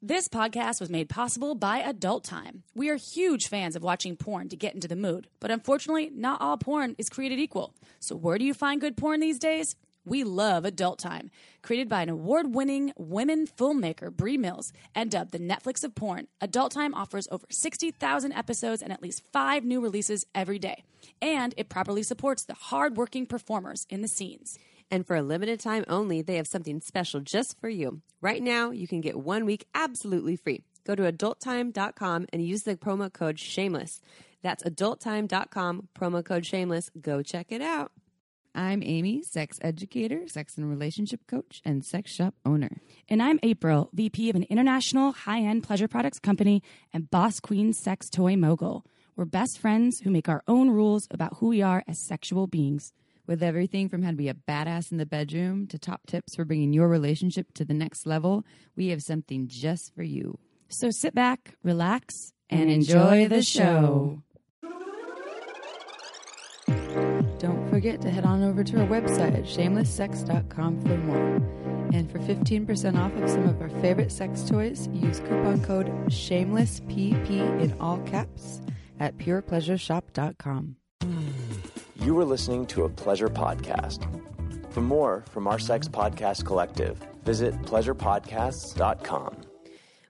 This podcast was made possible by Adult Time. We are huge fans of watching porn to get into the mood, but unfortunately, not all porn is created equal. So, where do you find good porn these days? We love Adult Time. Created by an award winning women filmmaker, Bree Mills, and dubbed the Netflix of porn, Adult Time offers over 60,000 episodes and at least five new releases every day. And it properly supports the hardworking performers in the scenes. And for a limited time only, they have something special just for you. Right now, you can get one week absolutely free. Go to adulttime.com and use the promo code shameless. That's adulttime.com, promo code shameless. Go check it out. I'm Amy, sex educator, sex and relationship coach, and sex shop owner. And I'm April, VP of an international high end pleasure products company and boss queen sex toy mogul. We're best friends who make our own rules about who we are as sexual beings. With everything from how to be a badass in the bedroom to top tips for bringing your relationship to the next level, we have something just for you. So sit back, relax, And enjoy the show. Don't forget to head on over to our website at shamelesssex.com for more. And for 15% off of some of our favorite sex toys, use coupon code SHAMELESSPP in all caps at purepleasureshop.com. You are listening to a pleasure podcast. For more from our sex podcast collective, visit pleasurepodcasts.com.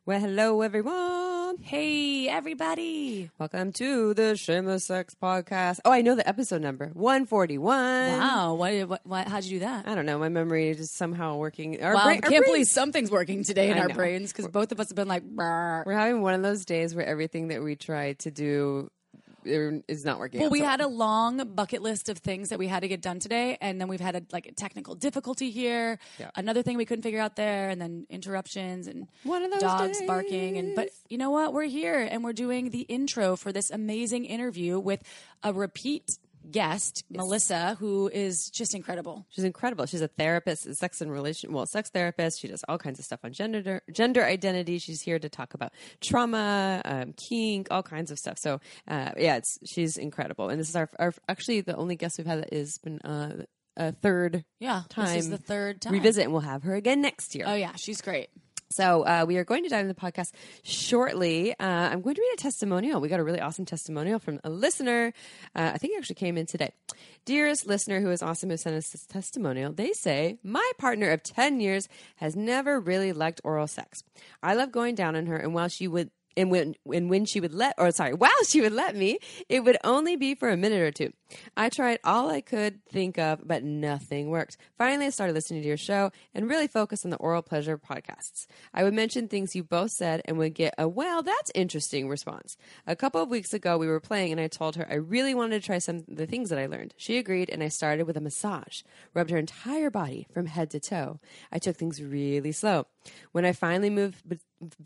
Well, hello, everyone. Hey, everybody. Welcome to the Shameless Sex Podcast. Oh, I know the episode number 141. Wow. What, what, what, how'd you do that? I don't know. My memory is just somehow working. Our Wow, brain- I our can't believe something's working today in I our know. brains because both of us have been like, "Brr." We're having one of those days where everything that we try to do is not working. well, out we so had a long bucket list of things that we had to get done today, and then we've had a, like a technical difficulty here. Yeah. Another thing we couldn't figure out there, and then interruptions and One of those dogs barking. And but you know what? We're here, and we're doing the intro for this amazing interview with a repeat guest, Melissa, who is just incredible. She's incredible. She's a therapist, a sex and relation, well, sex therapist. She does all kinds of stuff on gender gender identity. She's here to talk about trauma, um, kink, all kinds of stuff. So, uh, yeah, it's she's incredible. And this is our, our actually the only guest we've had that has been uh, a third Yeah, time this is the third time. revisit, and we'll have her again next year. Oh yeah, she's great. So uh, we are going to dive into the podcast shortly. Uh, I'm going to read a testimonial. We got a really awesome testimonial from a listener. Uh, I think it actually came in today. Dearest listener, who is awesome, who sent us this testimonial. They say my partner of 10 years has never really liked oral sex. I love going down on her, and while she would. And when, and when she would let, or sorry, while she would let me, it would only be for a minute or two. I tried all I could think of, but nothing worked. Finally, I started listening to your show and really focused on the oral pleasure podcasts. I would mention things you both said and would get a, well, that's interesting response. A couple of weeks ago, we were playing and I told her I really wanted to try some of the things that I learned. She agreed and I started with a massage, rubbed her entire body from head to toe. I took things really slow. When I finally moved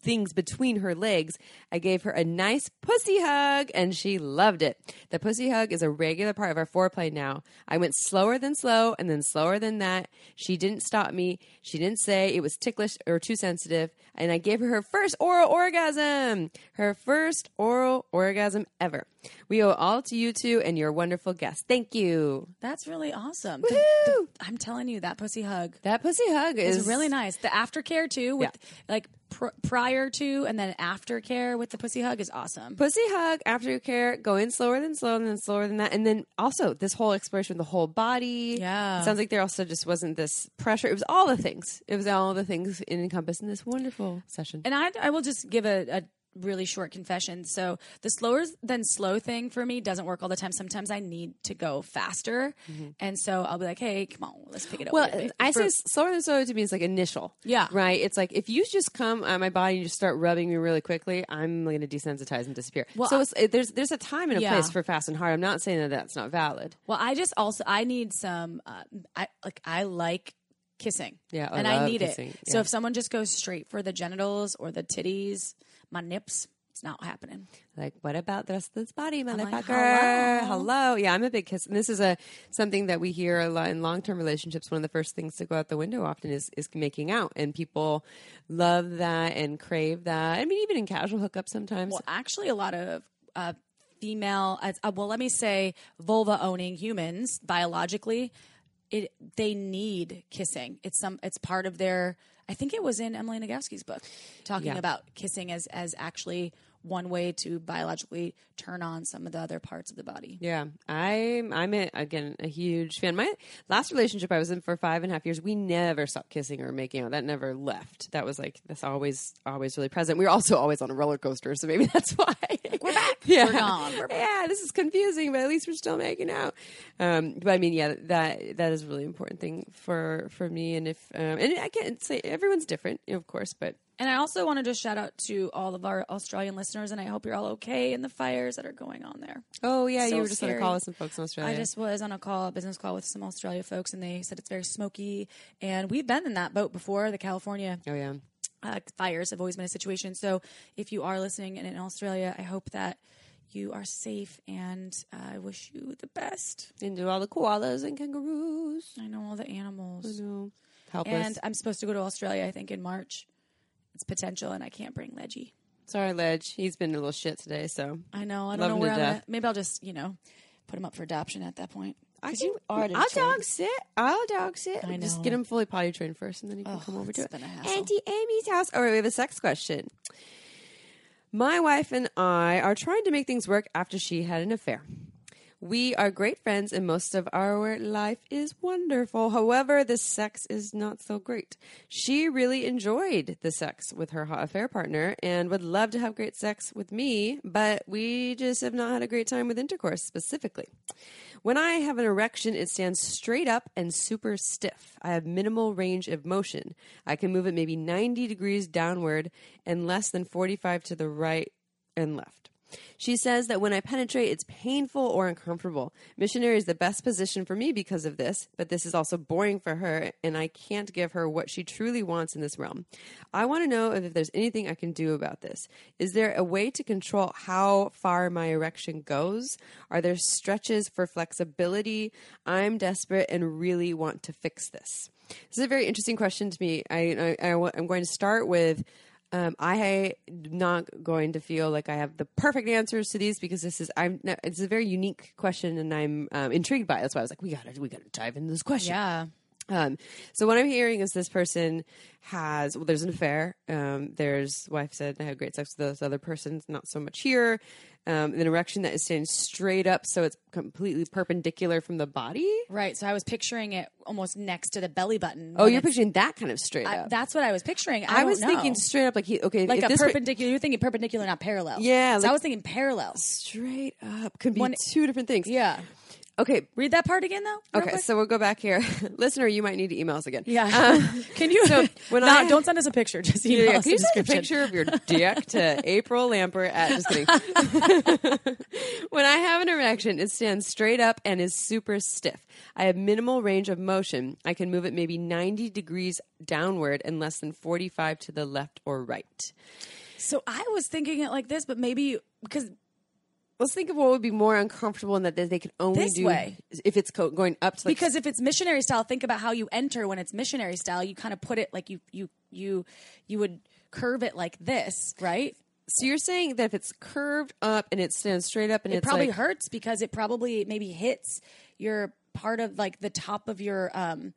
things between her legs, I gave her a nice pussy hug and she loved it. The pussy hug is a regular part of our foreplay now. I went slower than slow and then slower than that. She didn't stop me. She didn't say it was ticklish or too sensitive. And I gave her her first oral orgasm. Her first oral orgasm ever. We owe all to you two and your wonderful guests. Thank you. That's really awesome. The- the- I'm telling you, that pussy hug That pussy hug is is really nice. The aftercare too, with like pr- prior to and then aftercare with the pussy hug is awesome. Pussy hug, aftercare, going slower than slow and then slower than that. And then also this whole exploration of the whole body. Yeah. It sounds like there also just wasn't this pressure. It was all the things. It was all the things encompassed in this wonderful session. And I, I will just give a, a really short confession. So the slower than slow thing for me doesn't work all the time. Sometimes I need to go faster, and so I'll be like, "Hey, come on, let's pick it up." well. I For- say slower than slow to me is like initial. Yeah. Right? It's like if you just come on my body and you just start rubbing me really quickly, I'm going to desensitize and disappear. Well, so it, there's there's a time and a Yeah. place for fast and hard. I'm not saying that that's not valid. Well, I just also I need some. Uh, I like I like kissing. Yeah, I and I need kissing, it. So if someone just goes straight for the genitals or the titties, my nips, it's not happening. Like, what about the rest of this body, like, motherfucker? hello. hello. Yeah, I'm a big kiss. And this is a something that we hear a lot in long term relationships. One of the first things to go out the window often is, is making out. And people love that and crave that. I mean, even in casual hookups sometimes. Well, actually, a lot of uh, female, uh, well, let me say, vulva owning humans biologically it they need kissing. It's some it's part of their I think it was in Emily Nagoski's book talking Yeah. about kissing as as actually one way to biologically turn on some of the other parts of the body. Yeah, I'm. I'm a, again a huge fan. My last relationship I was in for five and a half years, we never stopped kissing or making out. That never left. That was like that's always always really present. We were also always on a roller coaster, so maybe that's why we're back. Yeah, We're gone. We're yeah. This is confusing, but at least we're still making out. Um, but I mean, yeah, that that is a really important thing for for me. And if um, and I can't say everyone's different, of course, but And I also want to just shout out to all of our Australian listeners, and I hope you're all okay in the fires that are going on there. oh yeah, So you were just on a call with some folks in Australia. I just was on a call, a business call with some Australia folks, and they said it's very smoky. And we've been in that boat before. The California oh yeah. uh, fires have always been a situation. So if you are listening and in Australia, I hope that you are safe, and I wish you the best. And Into all the koalas and kangaroos. I know all the animals. No, helpless. And I'm supposed to go to Australia, I think, in March. It's potential, and I can't bring Leggy. Sorry, Ledge. He's been a little shit today, so I know. I don't know him where to I'm death. at. Maybe I'll just, you know, put him up for adoption at that point. I you are I'll dog sit. I'll dog sit. I Just know. get him fully potty trained first, and then he can Ugh, come over to it's it. been a hassle. Auntie Amy's house. All right, we have a sex question. My wife and I are trying to make things work after she had an affair. We are great friends and most of our life is wonderful. However, the sex is not so great. She really enjoyed the sex with her hot affair partner and would love to have great sex with me, but we just have not had a great time with intercourse specifically. When I have an erection, it stands straight up and super stiff. I have minimal range of motion. I can move it maybe 90 degrees downward and less than 45 to the right and left. She says that when I penetrate, it's painful or uncomfortable. Missionary is the best position for me because of this, but this is also boring for her, and I can't give her what she truly wants in this realm. I want to know if there's anything I can do about this. Is there a way to control how far my erection goes? Are there stretches for flexibility? I'm desperate and really want to fix this. This is a very interesting question to me. I, I, I, am going to start with um, I not going to feel like I have the perfect answers to these because this is I'm it's a very unique question and I'm um, intrigued by it. That's why I was like, we gotta we gotta dive into this question. Yeah. Um, so what I'm hearing is this person has well, there's an affair. Um, there's wife said I had great sex with this other person, not so much here. Um, an erection that is standing straight up, so it's completely perpendicular from the body. Right. So I was picturing it almost next to the belly button. Oh, you're picturing that kind of straight I, up. that's what I was picturing. I, I was know. thinking straight up, like he okay, like a perpendicular. You're thinking perpendicular, not parallel. Yeah, So I was thinking parallel. straight up could be two different things. Yeah. Okay. Read that part again, though. Okay, quick. so we'll go back here. Listener, you might need to email us again. Yeah. Uh, can you? so when no, I- don't send us a picture. Just email yeah. us Can a you send a picture of your dick to April Lampert at just kidding. when I have an erection, it stands straight up and is super stiff. I have minimal range of motion. I can move it maybe 90 degrees downward and less than 45 to the left or right. So I was thinking it like this, but maybe because Let's think of what would be more uncomfortable and that they could only This do way. if it's co- going up to like because if it's missionary style, think about how you enter when it's missionary style. You kind of put it like you you you you would curve it like this, right? So you're saying that if it's curved up and it stands straight up and It it's probably like, hurts because it probably maybe hits your part of like the top of your um,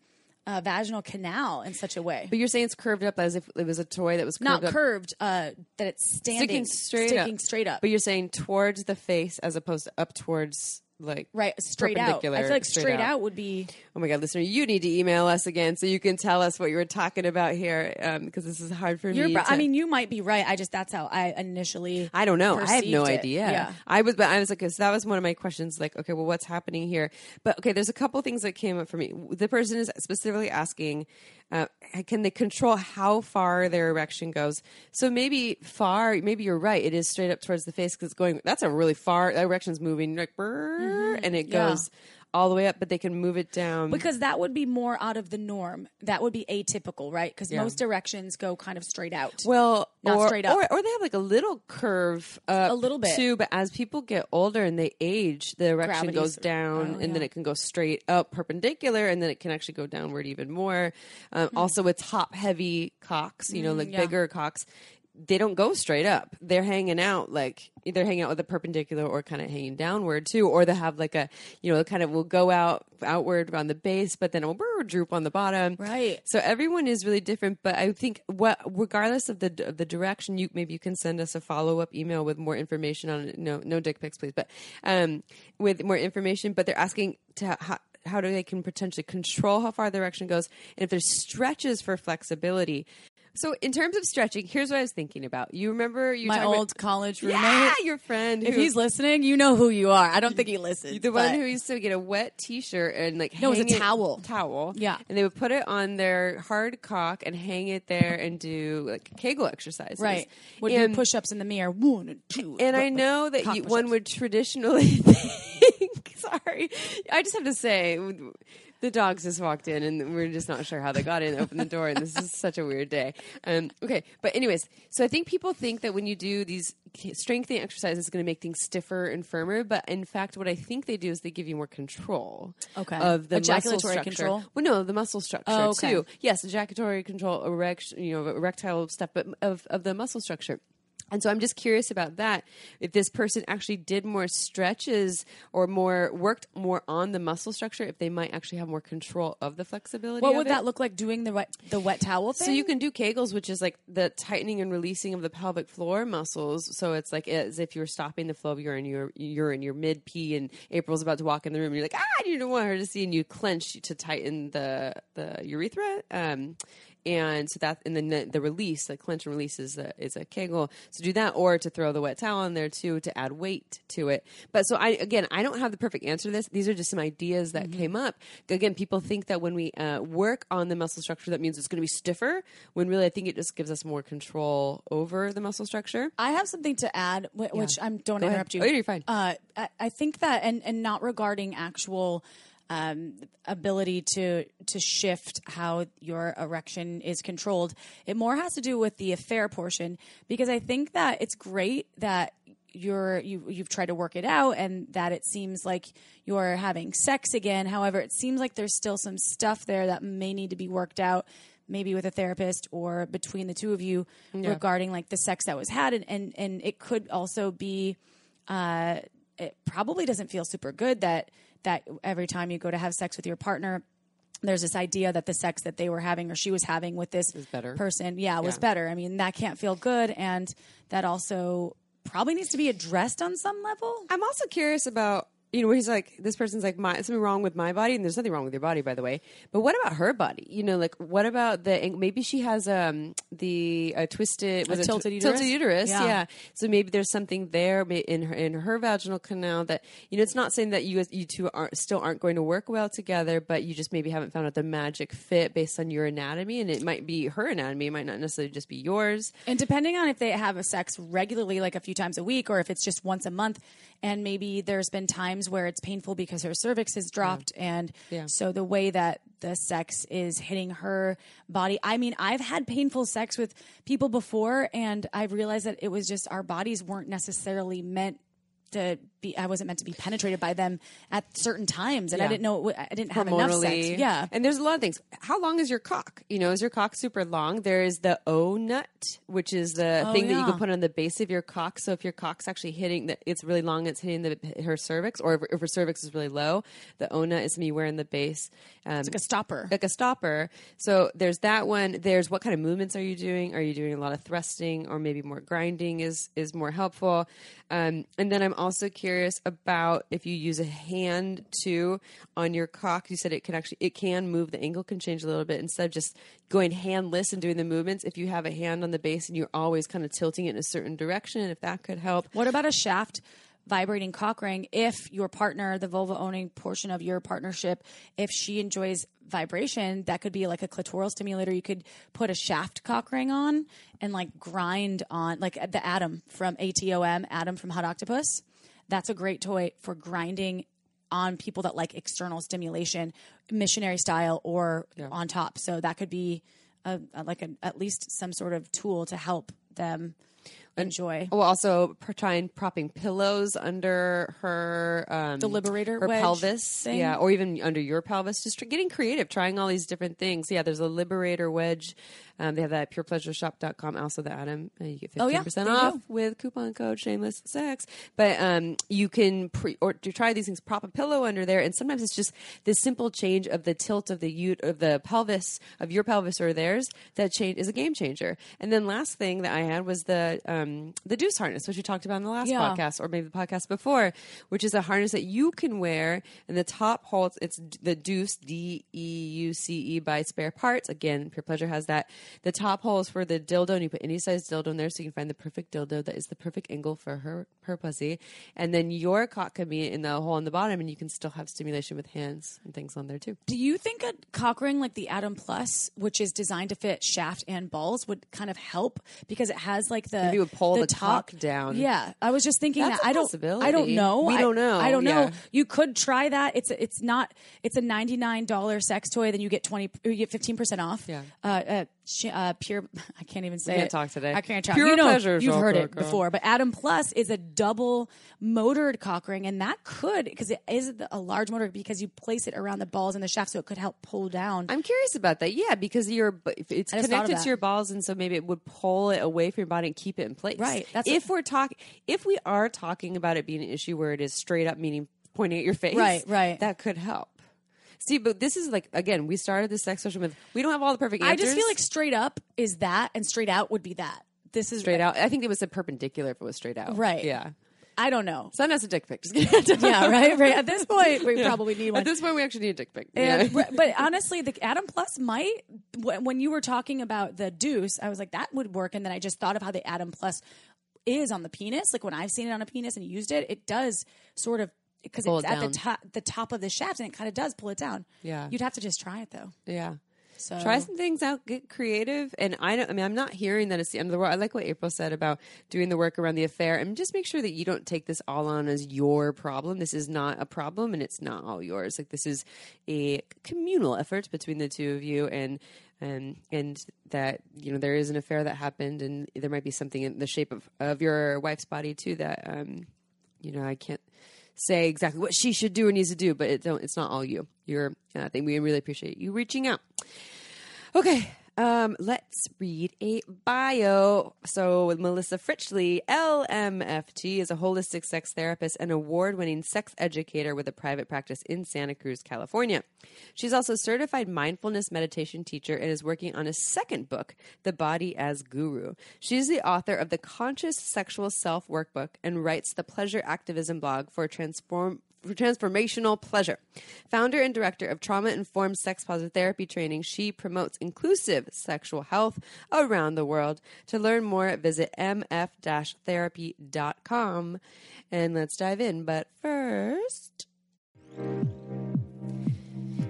uh, vaginal canal in such a way. but you're saying it's curved up as if it was a toy that was curved Not up, curved, uh, that it's standing sticking straight sticking up, straight up. But you're saying towards the face as opposed to up towards like right, straight out. I feel like straight straight, out. out. would be Oh my god, listener, you need to email us again so you can tell us what you were talking about here um, because this is hard for You're, me. bro- to- I mean, you might be right. I just that's how I initially. I don't know. I have no it. idea. Yeah. I was, but I was like, so that was one of my questions. Like, okay, well, what's happening here? But okay, there's a couple things that came up for me. The person is specifically asking, uh, can they control how far their erection goes? So maybe far. Maybe you're right. It is straight up towards the face because it's going. That's a really far. That erection's moving like, brrr, and it Mm-hmm. Yeah. goes all the way up. But they can move it down. because that would be more out of the norm. That would be atypical, right? Because Yeah. most erections go kind of straight out. Well, Not or, straight up. or or they have like a little curve, up A little bit. too. But as people get older and they age, the erection Gravity's- goes down, oh, and then it can go straight up, perpendicular, and then it can actually go downward even more. Um, Hmm. Also, with top heavy cocks, you know, like yeah. bigger cocks. They don't go straight up. They're hanging out like either hanging out with a perpendicular or kind of hanging downward too, or they have like a you know kind of will go out outward on the base, but then it will brr, droop on the bottom. Right. So everyone is really different, but I think what regardless of the of the direction, you maybe you can send us a follow up email with more information on it. No, no dick pics, please, but um, with more information. But they're asking to. How, how do they can potentially control how far the erection goes and if there's stretches for flexibility so in terms of stretching here's what i was thinking about you remember you My talking about- old college roommate. yeah your friend If he's listening, you know who you are. I don't think he listens. the one who used to get a wet T-shirt and like No, it was a hang towel. towel, Yeah. and they would put it on their hard cock and hang it there and do like Kegel exercises, right would and, do push-ups in the mirror. One and two. And I know that you, one would traditionally think. Sorry, I just have to say. The dogs just walked in, and we're just not sure how they got in. Opened the door, and this is such a weird day. Um, okay, but anyways, so I think people think that when you do these strengthening exercises, it's going to make things stiffer and firmer. But in fact, what I think they do is they give you more control. Okay. Of the muscle structure. control? Well, no, the muscle structure Oh, okay. too. Yes, ejaculatory control, erection, you know, erectile stuff, but of of the muscle structure. And so I'm just curious about that. If this person actually did more stretches or more worked more on the muscle structure, if they might actually have more control of the flexibility. What would it. that look like doing the wet the wet towel thing? So you can do Kegels, which is like the tightening and releasing of the pelvic floor muscles. So it's like as if you're stopping the flow of urine. You're you're in your mid pee, and April's about to walk in the room. And you're like, ah, you don't want her to see, and you clench to tighten the the urethra. Um, and so that and then the, the release, the clench and release is a, is a Kegel. So do that, or to throw the wet towel in there too to add weight to it. But so I again, I don't have the perfect answer to this. These are just some ideas that came up. Again, people think that when we uh, work on the muscle structure, that means it's going to be stiffer. When really, I think it just gives us more control over the muscle structure. I have something to add, wh- which I'm don't Go ahead. interrupt you. Oh, you're fine. Uh, I, I think that, and and not regarding actual um, ability to to shift how your erection is controlled. It more has to do with the affair portion because I think that it's great that you're you you've tried to work it out and that it seems like you're having sex again. However, it seems like there's still some stuff there that may need to be worked out maybe with a therapist or between the two of you regarding like the sex that was had and and, and it could also be uh it probably doesn't feel super good that that every time you go to have sex with your partner there's this idea that the sex that they were having or she was having with this better. person yeah, was Yeah. better i mean that can't feel good and that also probably needs to be addressed on some level I'm also curious about you know where he's like this person's like my something wrong with my body and there's nothing wrong with your body by the way but what about her body you know like what about the maybe she has um the uh, twisted was it tilted tw- uterus? tilted uterus Yeah. yeah. so maybe there's something there in her in her vaginal canal that you know it's not saying that you you two aren't still aren't going to work well together but you just maybe haven't found out the magic fit based on your anatomy and it might be her anatomy it might not necessarily just be yours And depending on if they have a sex regularly, like a few times a week, or if it's just once a month, and maybe there's been times where it's painful because her cervix is dropped, and Yeah. so the way that the sex is hitting her body. I mean, I've had painful sex with people before, and I've realized that it was just our bodies weren't necessarily meant to be. I wasn't meant to be penetrated by them at certain times, and I didn't know. I didn't have enough sex. Yeah. And there's a lot of things. How long is your cock? You know, is your cock super long? There is the Ohnut, which is the Oh, thing that you can put on the base of your cock. So if your cock's actually hitting, the, it's really long, it's hitting the, her cervix, or if, if her cervix is really low, the Ohnut is something you wear in the base. Um, Like a stopper. like a stopper. So there's that one. There's what kind of movements are you doing? Are you doing a lot of thrusting or maybe more grinding is is more helpful? Um, and then I'm also curious about if you use a hand too on your cock. You said it can actually it can move. The angle can change a little bit instead of just going handless and doing the movements. If you have a hand on the base and you're always kind of tilting it in a certain direction, if that could help. What about a shaft vibrating cock ring if your partner, the vulva owning portion of your partnership, if she enjoys vibration, that could be like a clitoral stimulator. You could put a shaft cock ring on and like grind on, like the Atom from ATOM, Atom from Hot Octopuss. That's a great toy for grinding on people that like external stimulation, missionary style or on top. So that could be a, a- like a, at least some sort of tool to help them enjoy. Well, also trying propping pillows under her um, The Liberator her pelvis, thing? yeah, or even under your pelvis. Just getting creative, trying all these different things. Yeah, there's a Liberator wedge. Um, they have that at purepleasureshop.com. Also, the Atom, uh, you get Oh, fifteen yeah, percent they do. off with coupon code Shameless Sex. But um, you can pre- or to try these things, prop a pillow under there, and sometimes it's just this simple change of the tilt of the ut- of the pelvis of your pelvis or theirs that change is a game changer. And then last thing that I had was the um, the Deuce harness, which we talked about in the last Yeah. podcast, or maybe the podcast before, which is a harness that you can wear, and the top holds it's the Deuce D E U C E by Spare Parts. Again, Pure Pleasure has that. The top hole is for the dildo, and you put any size dildo in there, so you can find the perfect dildo that is the perfect angle for her her pussy. And then your cock can be in the hole in the bottom, and you can still have stimulation with hands and things on there too. Do you think a cock ring like the Atom Plus, which is designed to fit shaft and balls, would kind of help because it has like the Maybe it would pull the top cock down. Yeah, I was just thinking That's that. I don't. possibility. I don't know. We I- don't know. I don't know. Yeah. You could try that. It's a, it's not. It's a ninety nine dollar sex toy. Then you get twenty. You get fifteen percent off. Yeah. Uh, uh, sh- uh, pure. I can't even say I can't it. talk today. I can't talk. Pure you know, pleasure you've heard it before. But Atom Plus is a double motored cock ring, and that could because it is a large motor because you place it around the balls and the shaft, so it could help pull down. I'm curious about that. Yeah, because you're it's I just thought of connected to your balls, and so maybe it would pull it away from your body and keep it in place. Right, that's if we're talking, if we are talking about it being an issue where it is straight up, meaning pointing at your face. Right, right. That could help. See, but this is like again, we started this sex session with we don't have all the perfect I just feel like straight up is that, and straight out would be that. This is straight out. I think it was a perpendicular if it was straight out. Right. Yeah. I don't know. Send us a dick pic. Yeah, right, right. At this point, we probably need one. At this point, we actually need a dick pic. And- Yeah. but honestly, the Atom Plus might. When you were talking about the Deuce, I was like, that would work. And then I just thought of how the Atom Plus is on the penis. Like when I've seen it on a penis and used it, it does sort of because it's it at the top, the top of the shaft, and it kind of does pull it down. Yeah. you'd have to just try it though. yeah. So Try some things out, get creative. And I don't, I mean, I'm not hearing that it's the end of the world. I like what April said about doing the work around the affair and just make sure that you don't take this all on as your problem. This is not a problem and it's not all yours. Like this is a communal effort between the two of you and, and, and that, you know, there is an affair that happened and there might be something in the shape of, of your wife's body too that, um, you know, I can't say exactly what she should do or needs to do, but it don't, it's not all you. You're, I think we really appreciate you reaching out. Okay, um, let's read a bio. So, Melissa Fritchle, LMFT, is a holistic sex therapist and award winning sex educator with a private practice in Santa Cruz, California. She's also a certified mindfulness meditation teacher and is working on a second book, The Body as Guru. She's the author of the Conscious Sexual Self Workbook and writes the Pleasure Activism blog for Transform for transformational pleasure. Founder and director of trauma informed sex positive therapy training, she promotes inclusive sexual health around the world. To learn more, visit mf therapy.com. And let's dive in. But first.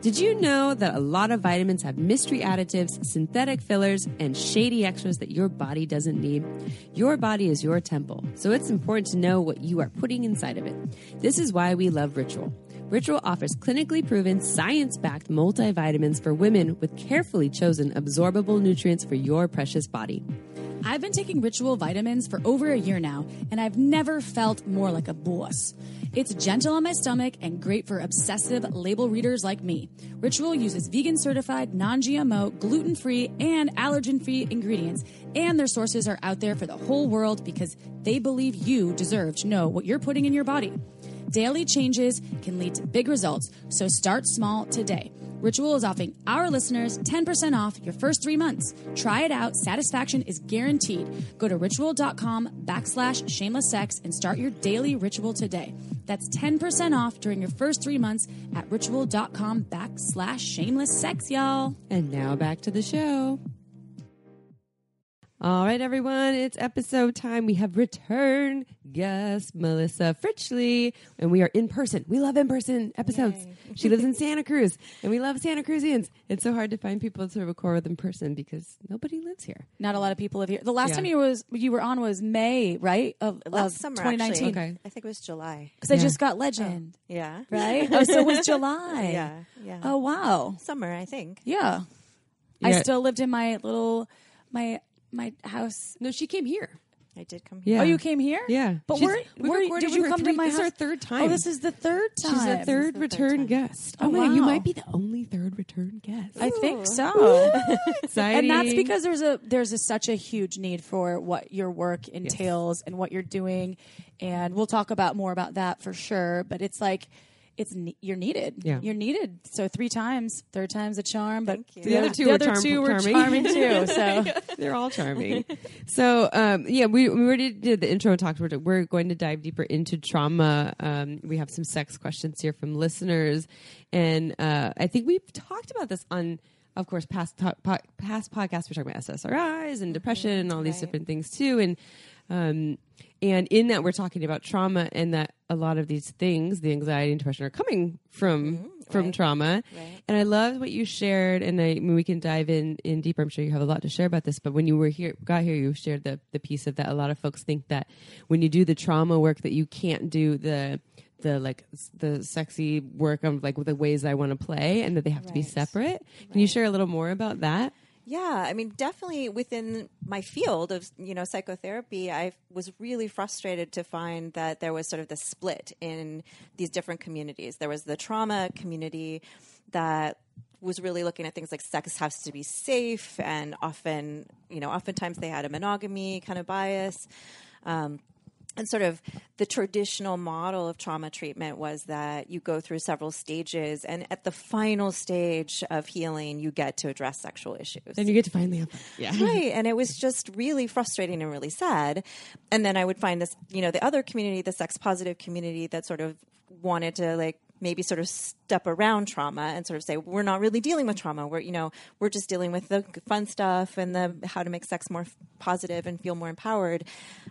Did you know that a lot of vitamins have mystery additives, synthetic fillers, and shady extras that your body doesn't need? Your body is your temple, so it's important to know what you are putting inside of it. This is why we love Ritual. Ritual offers clinically proven, science backed multivitamins for women with carefully chosen absorbable nutrients for your precious body. I've been taking ritual vitamins for over a year now, and I've never felt more like a boss. It's gentle on my stomach and great for obsessive label readers like me. Ritual uses vegan certified, non GMO, gluten free, and allergen free ingredients, and their sources are out there for the whole world because they believe you deserve to know what you're putting in your body. Daily changes can lead to big results, so start small today. Ritual is offering our listeners 10% off your first three months. Try it out. Satisfaction is guaranteed. Go to ritual.com backslash shameless sex and start your daily ritual today. That's 10% off during your first three months at ritual.com backslash shameless sex, y'all. And now back to the show. All right, everyone, it's episode time. We have return guest Melissa Fritchle, and we are in person. We love in person episodes. She lives in Santa Cruz, and we love Santa Cruzians. It's so hard to find people to record with in person because nobody lives here. Not a lot of people live here. The last Yeah. time you was you were on was May, right? Of, Last of summer, 2019. Okay. I think it was July. Because I just got Legend, oh, Yeah. right? oh, so it was July. Yeah. Yeah. Oh, wow. Summer, I think. Yeah. I still lived in my little my my house? No, she came here. I did come here. Yeah. Oh, you came here? Yeah. But She's- where, we where recorded did with you her come three- to my this is house? our third oh, time. Oh, this is the third time. She's a third the third return time. guest. Oh, Oh, my! You might be the only third return guest. I think so. Exciting. and that's because there's a there's a, such a huge need for what your work entails and what you're doing, and we'll talk about more about that for sure. But it's like it's ne- you're needed. Yeah. you're needed. So three times, third time's a charm. But Thank you. The other two the were other charm- two were charming. charming too. So They're all charming. so, um, yeah, we, we already did the intro and talked. We're, we're going to dive deeper into trauma. Um, we have some sex questions here from listeners, and uh, I think we've talked about this on, of course, past to- po- past podcasts. We're talking about SSRIs and depression and all these right. different things too, and um, and in that we're talking about trauma and that a lot of these things, the anxiety and depression, are coming from from right. trauma. Right. And I loved what you shared, and I, I mean, we can dive in in deeper. I'm sure you have a lot to share about this. But when you were here, got here, you shared the the piece of that. A lot of folks think that when you do the trauma work, that you can't do the the like the sexy work of like the ways I want to play, and that they have to be Right. separate. Can you share a little more about that? Yeah, I mean, definitely within my field of you know psychotherapy, I was really frustrated to find that there was sort of the split in these different communities. There was the trauma community that was really looking at things like sex has to be safe, and often, you know, oftentimes they had a monogamy kind of bias. Um, and sort of the traditional model of trauma treatment was that you go through several stages, and at the final stage of healing, you get to address sexual issues. Then you get to finally have. Yeah. Right. And it was just really frustrating and really sad. And then I would find this, you know, the other community, the sex positive community that sort of wanted to like maybe sort of step around trauma and sort of say, we're not really dealing with trauma. We're, you know, we're just dealing with the fun stuff and the how to make sex more positive and feel more empowered.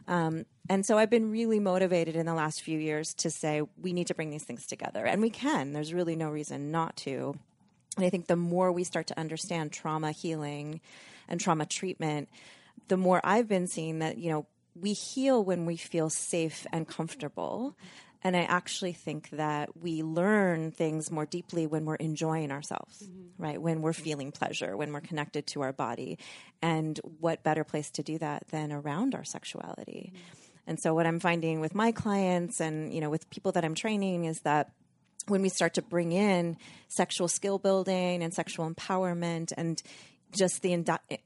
Um, and so I've been really motivated in the last few years to say we need to bring these things together. And we can. There's really no reason not to. And I think the more we start to understand trauma healing and trauma treatment, the more I've been seeing that, you know, we heal when we feel safe and comfortable. And I actually think that we learn things more deeply when we're enjoying ourselves, mm-hmm. right? When we're feeling pleasure, when we're connected to our body. And what better place to do that than around our sexuality? Mm-hmm. And so what I'm finding with my clients and, you know, with people that I'm training is that when we start to bring in sexual skill building and sexual empowerment and just the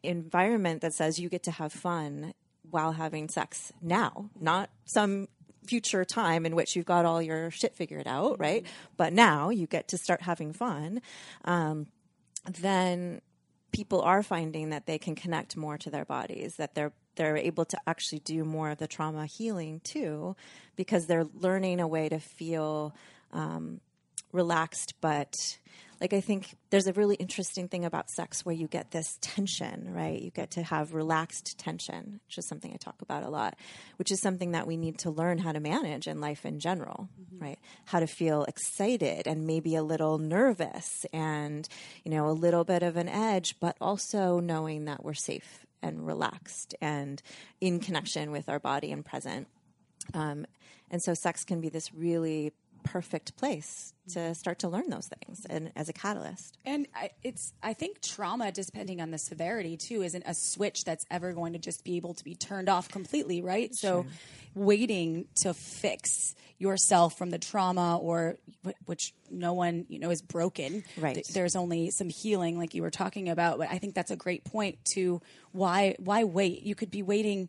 environment that says you get to have fun while having sex now, not some future time in which you've got all your shit figured out, right? But now you get to start having fun. Um, then people are finding that they can connect more to their bodies, that they're they're able to actually do more of the trauma healing too, because they're learning a way to feel um, relaxed. But like I think there's a really interesting thing about sex where you get this tension, right? You get to have relaxed tension, which is something I talk about a lot, which is something that we need to learn how to manage in life in general, right? How to feel excited and maybe a little nervous and, you know, a little bit of an edge, but also knowing that we're safe and relaxed and in connection with our body and present. Um, and so sex can be this really perfect place mm-hmm. to start to learn those things and as a catalyst. And I, it's, I think trauma, depending on the severity too, isn't a switch that's ever going to just be able to be turned off completely, right? So, waiting to fix yourself from the trauma or which no one you know is broken Right. There's only some healing like you were talking about but i think that's a great point to why why wait you could be waiting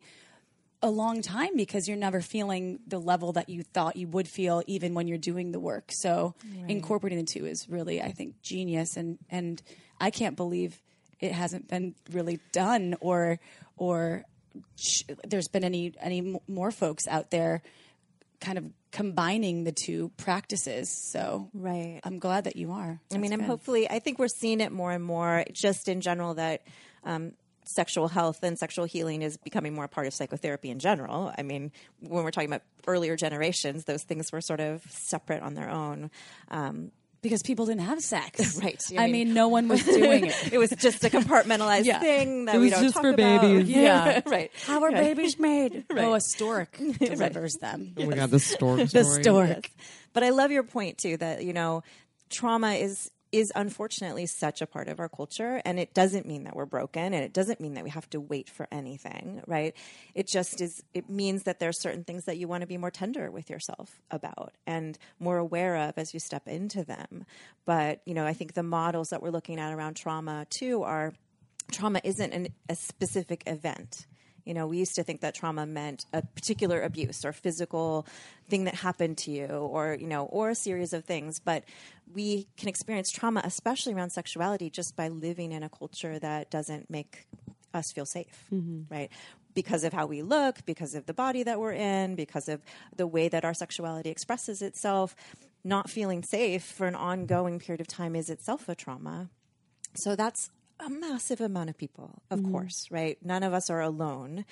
a long time because you're never feeling the level that you thought you would feel even when you're doing the work. So incorporating the two is really, I think, genius. And and I can't believe it hasn't been really done or or sh- there's been any any m- more folks out there kind of combining the two practices. So Right. I'm glad that you are. I mean, I'm good. hopefully, I think we're seeing it more and more just in general that um, sexual health and sexual healing is becoming more a part of psychotherapy in general. I mean, when we're talking about earlier generations, those things were sort of separate on their own. Um, because people didn't have sex. Right. I, I mean, mean- no one was doing it. it was just a compartmentalized Yeah. thing that It we was don't just talk for about. babies. Yeah, right. How are babies made? Oh, a stork delivers them. Oh my god, the stork The stork. Yes. But I love your point too that you know trauma is is unfortunately such a part of our culture and it doesn't mean that we're broken and it doesn't mean that we have to wait for anything right? It just is it means that there are certain things that you want to be more tender with yourself about and more aware of as you step into them. But you know i think the models that we're looking at around trauma too are trauma isn't an, a specific event you know, we used to think that trauma meant a particular abuse or physical thing that happened to you or, you know, or a series of things. But we can experience trauma, especially around sexuality, just by living in a culture that doesn't make us feel safe, mm-hmm. right? Because of how we look, because of the body that we're in, because of the way that our sexuality expresses itself, not feeling safe for an ongoing period of time is itself a trauma. So that's a massive amount of people, of course, right? None of us are alone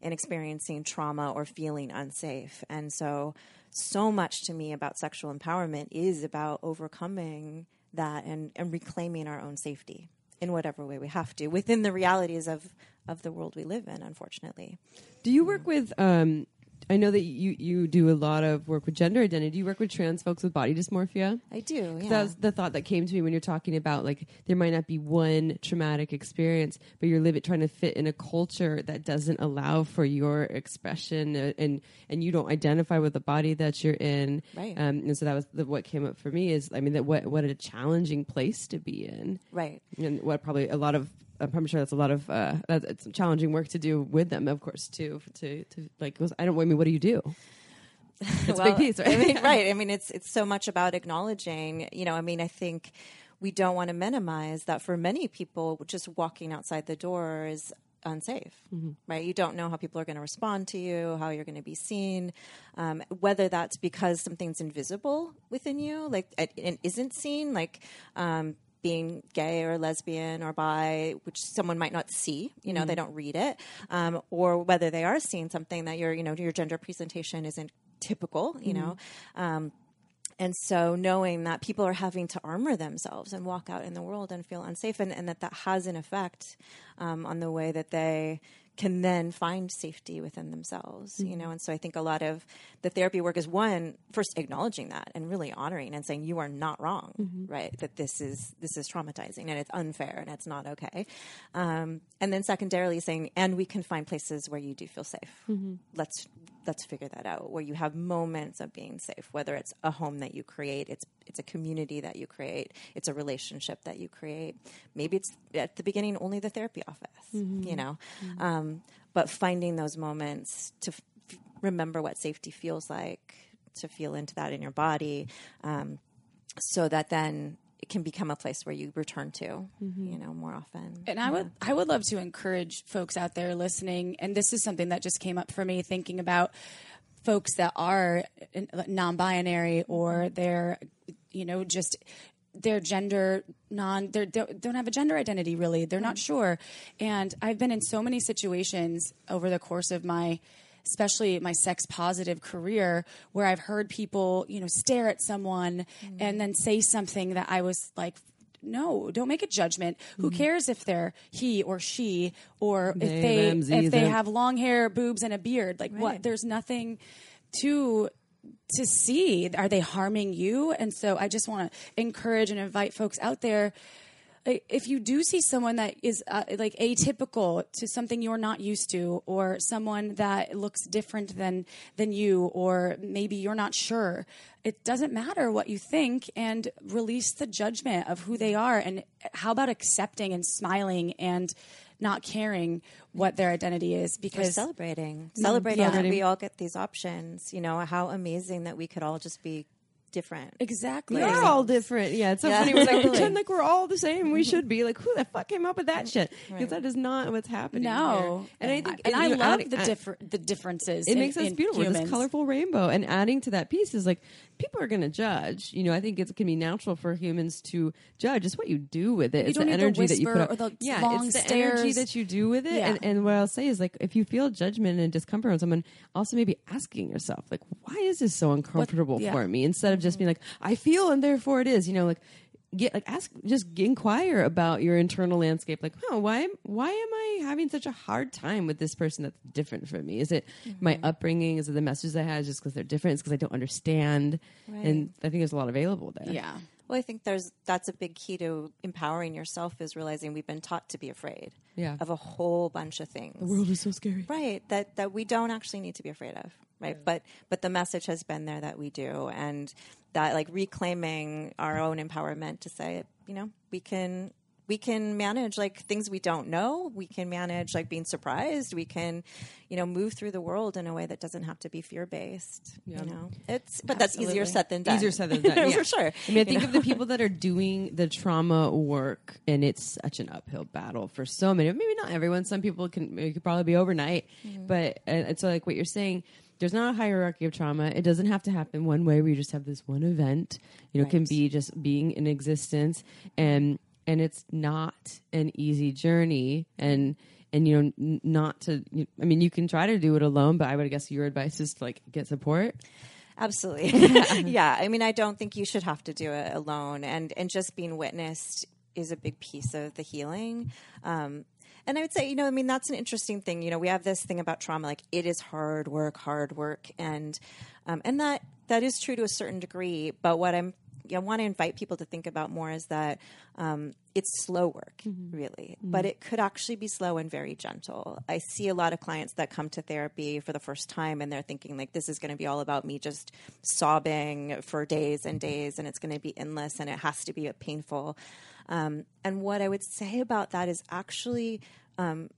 in experiencing trauma or feeling unsafe. And so, so much to me about sexual empowerment is about overcoming that and, and reclaiming our own safety in whatever way we have to within the realities of, of the world we live in, unfortunately. Do you work with? Um, I know that you you do a lot of work with gender identity. Do you work with trans folks with body dysmorphia? I do, yeah. That was the thought that came to me when you're talking about like there might not be one traumatic experience, but you're living trying to fit in a culture that doesn't allow for your expression uh, and and you don't identify with the body that you're in. Right. Um, and so that was the, what came up for me is I mean that what what a challenging place to be in. right. And what probably a lot of I'm sure that's a lot of uh, that's it's challenging work to do with them, of course, too. To to like, I don't. I mean, what do you do? It's a big piece, right? I mean, right. I mean, it's it's so much about acknowledging. You know, I mean, I think we don't want to minimize that for many people, just walking outside the door is unsafe, Mm-hmm. right? You don't know how people are going to respond to you, how you're going to be seen, um, whether that's because something's invisible within you, like it, it isn't seen, like. Um, being gay or lesbian or bi, which someone might not see, you know, they don't read it, um, or whether they are seeing something that your, you know, your gender presentation isn't typical, you know. Um, and so knowing that people are having to armor themselves and walk out in the world and feel unsafe and, and that that has an effect um, on the way that they can then find safety within themselves you know? Mm-hmm. And so i think a lot of the therapy work is one first acknowledging that and really honoring and saying you are not wrong mm-hmm. right? That this is this is traumatizing and it's unfair and it's not okay. Um, and then secondarily saying and we can find places where you do feel safe. Mm-hmm. Let's let's figure that out where you have moments of being safe whether it's a home that you create it's it's a community that you create it's a relationship that you create. Maybe it's at the beginning only the therapy office you know? Um, but finding those moments to f- remember what safety feels like to feel into that in your body um, so that then it can become a place where you return to mm-hmm. you know more often. And I would I would love to encourage folks out there listening, and this is something that just came up for me thinking about folks that are uh, non-binary or mm-hmm. they're you know just their gender non they don't have a gender identity really. They're not mm-hmm. sure. And i've been in so many situations over the course of my especially my sex positive career where i've heard people you know stare at someone mm-hmm. and then say something that i was like no, don't make a judgment. Who mm-hmm. cares if they're he or she or if They, they them, if they have long hair, boobs, and a beard? Like what? There's nothing to to see. Are they harming you? And so I just want to encourage and invite folks out there. If you do see someone that is uh, like atypical to something you're not used to, or someone that looks different than than you, or maybe you're not sure, it doesn't matter what you think, and release the judgment of who they are. And how about accepting and smiling and not caring what their identity is? Because celebrating celebrating that celebrating. we all get these options you know how amazing that we could all just be different exactly, We're all different. Yeah, it's so Yeah, funny. We're like pretend like we're all the same. We should be like, who the fuck came up with that shit? Because that is not what's happening. No, here. and I think, and I know, love adding- the add- differ- the differences. It in- makes us in beautiful. Humans. This colorful rainbow, and adding to that piece is like people are going to judge. You know, I think it can be natural for humans to judge. It's what you do with it. You it's the need the energy that you put or the yeah, it's the energy that you do with it. Yeah. And, and what I'll say is like, if you feel judgment and discomfort on someone, also maybe asking yourself, like, why is this so uncomfortable yeah. for me? Instead of just being like, I feel, and therefore it is. You know, like get like ask just inquire about your internal landscape. Like oh why am why am i having such a hard time with this person that's different from me? Is it my mm-hmm. upbringing? Is it the messages i had just because they're different? It's because i don't understand. And i think there's a lot available there. Yeah. Well, I think there's that's a big key to empowering yourself is realizing we've been taught to be afraid Yeah. of a whole bunch of things. The world is so scary. right that that we don't actually need to be afraid of right but but the message has been there that we do and that like reclaiming our own empowerment to say you know we can we can manage like things we don't know we can manage like being surprised we can you know move through the world in a way that doesn't have to be fear based Yeah. you know it's but that's easier said than done Easier said than done, yeah. for sure I mean, I You think know? of the people that are doing the trauma work, and it's such an uphill battle for so many. Maybe not everyone. Some people can it could probably be overnight, Mm-hmm. but and, and so like what you're saying. There's not a hierarchy of trauma. It doesn't have to happen one way where you just have this one event. You know, it can be just being in existence, and and it's not an easy journey. And and you know, n- not to. I mean, you can try to do it alone, but I would guess your advice is to like get support. Absolutely. yeah. I mean, I don't think you should have to do it alone. And, and just being witnessed is a big piece of the healing. Um, and I would say, you know, I mean, that's an interesting thing. You know, we have this thing about trauma, like it is hard work, hard work. And, um, and that, that is true to a certain degree. But what I'm, I want to invite people to think about more is that um, it's slow work, really, but it could actually be slow and very gentle. I see a lot of clients that come to therapy for the first time and they're thinking, like, this is going to be all about me just sobbing for days and days and it's going to be endless and it has to be painful. Um, and what I would say about that is actually um,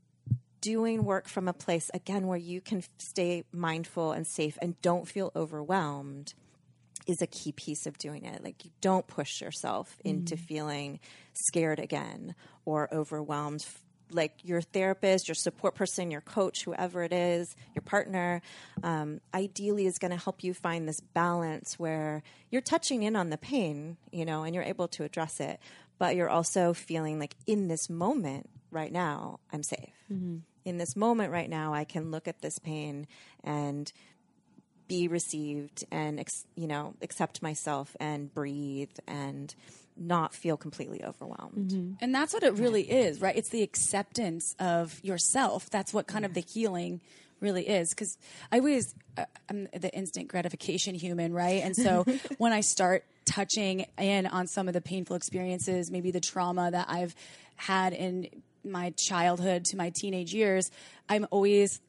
doing work from a place, again, where you can stay mindful and safe and don't feel overwhelmed is a key piece of doing it. Like you don't push yourself into feeling scared again or overwhelmed. Like your therapist, your support person, your coach, whoever it is, your partner, um, ideally is going to help you find this balance where you're touching in on the pain, you know, and you're able to address it, but you're also feeling like in this moment right now, I'm safe. In this moment right now, I can look at this pain and be received and ex- you know accept myself and breathe and not feel completely overwhelmed. And that's what it really is, right? It's the acceptance of yourself. That's what kind of the healing really is. Because I always, uh, I'm the instant gratification human, right? And so when I start touching in on some of the painful experiences, maybe the trauma that I've had in my childhood to my teenage years, I'm always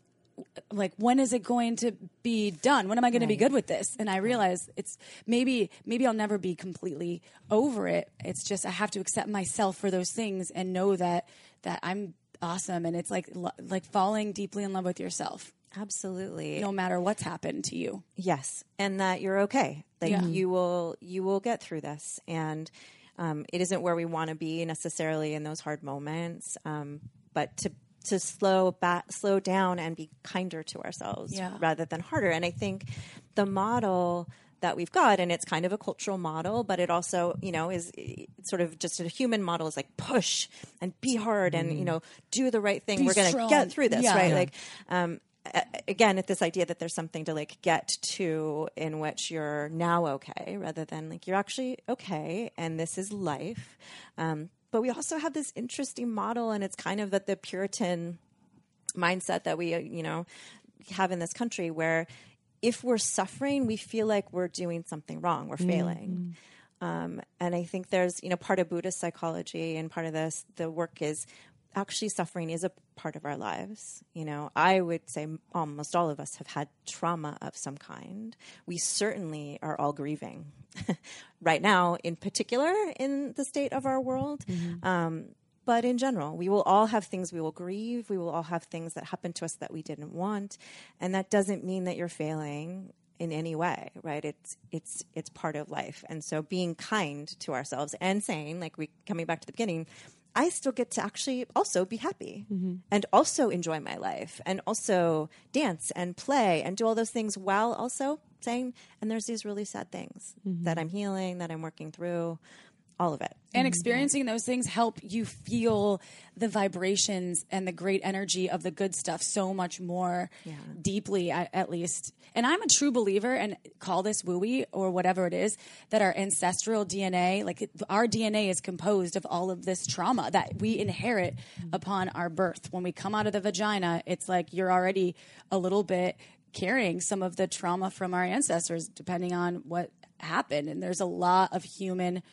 like when is it going to be done? When am i going to be good with this? And i realize it's maybe maybe i'll never be completely over it. It's just i have to accept myself for those things and know that that i'm awesome. And it's like lo- like falling deeply in love with yourself. Absolutely. no matter what's happened to you. Yes, and that you're okay. Like Yeah. you will you will get through this, and um, it isn't where we want to be necessarily in those hard moments. Um, but to to slow back, slow down, and be kinder to ourselves Yeah. rather than harder. And I think the model that we've got, and it's kind of a cultural model, but it also, you know, is sort of just a human model is like push and be hard and, you know, do the right thing. Be We're going to get through this, Yeah. right? Yeah. Like, um, again, at this idea that there's something to like get to in which you're now okay rather than like you're actually okay and this is life. Um, but we also have this interesting model, and it's kind of that the Puritan mindset that we, you know, have in this country where if we're suffering, we feel like we're doing something wrong, we're failing. Um, and I think there's, you know, part of Buddhist psychology and part of this, the work is actually suffering is a part of our lives. You know, I would say almost all of us have had trauma of some kind. We certainly are all grieving right now, in particular, in the state of our world. Um, but in general, we will all have things we will grieve. We will all have things that happen to us that we didn't want, and that doesn't mean that you're failing in any way, right? It's it's it's part of life, and so being kind to ourselves and saying, like we coming back to the beginning, I still get to actually also be happy mm-hmm. and also enjoy my life and also dance and play and do all those things while also saying, and there's these really sad things mm-hmm. that I'm healing, that I'm working through, all of it. and experiencing those things help you feel the vibrations and the great energy of the good stuff so much more deeply at, at least. And i'm a true believer and call this wooey or whatever it is that our ancestral dna like our dna is composed of all of this trauma that we inherit upon our birth. When we come out of the vagina it's like you're already a little bit carrying some of the trauma from our ancestors depending on what happened. And there's a lot of human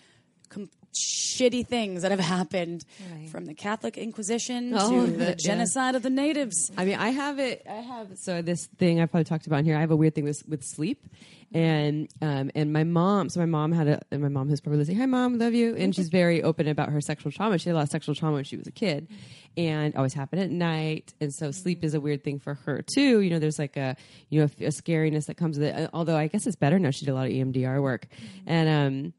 com- shitty things that have happened Right. from the Catholic Inquisition Oh, to the- yeah. genocide of the natives. I mean, I have it. I have so this thing I probably talked about in here. I have a weird thing with with sleep, and um and my mom. So my mom had a and my mom who's probably listening. Hi, mom, love you. And she's very open about her sexual trauma. She had a lot of sexual trauma when she was a kid, and always happened at night. And so sleep is a weird thing for her too. You know, there's like a you know a, scariness that comes with it. Although I guess it's better now. She did a lot of EMDR work, and um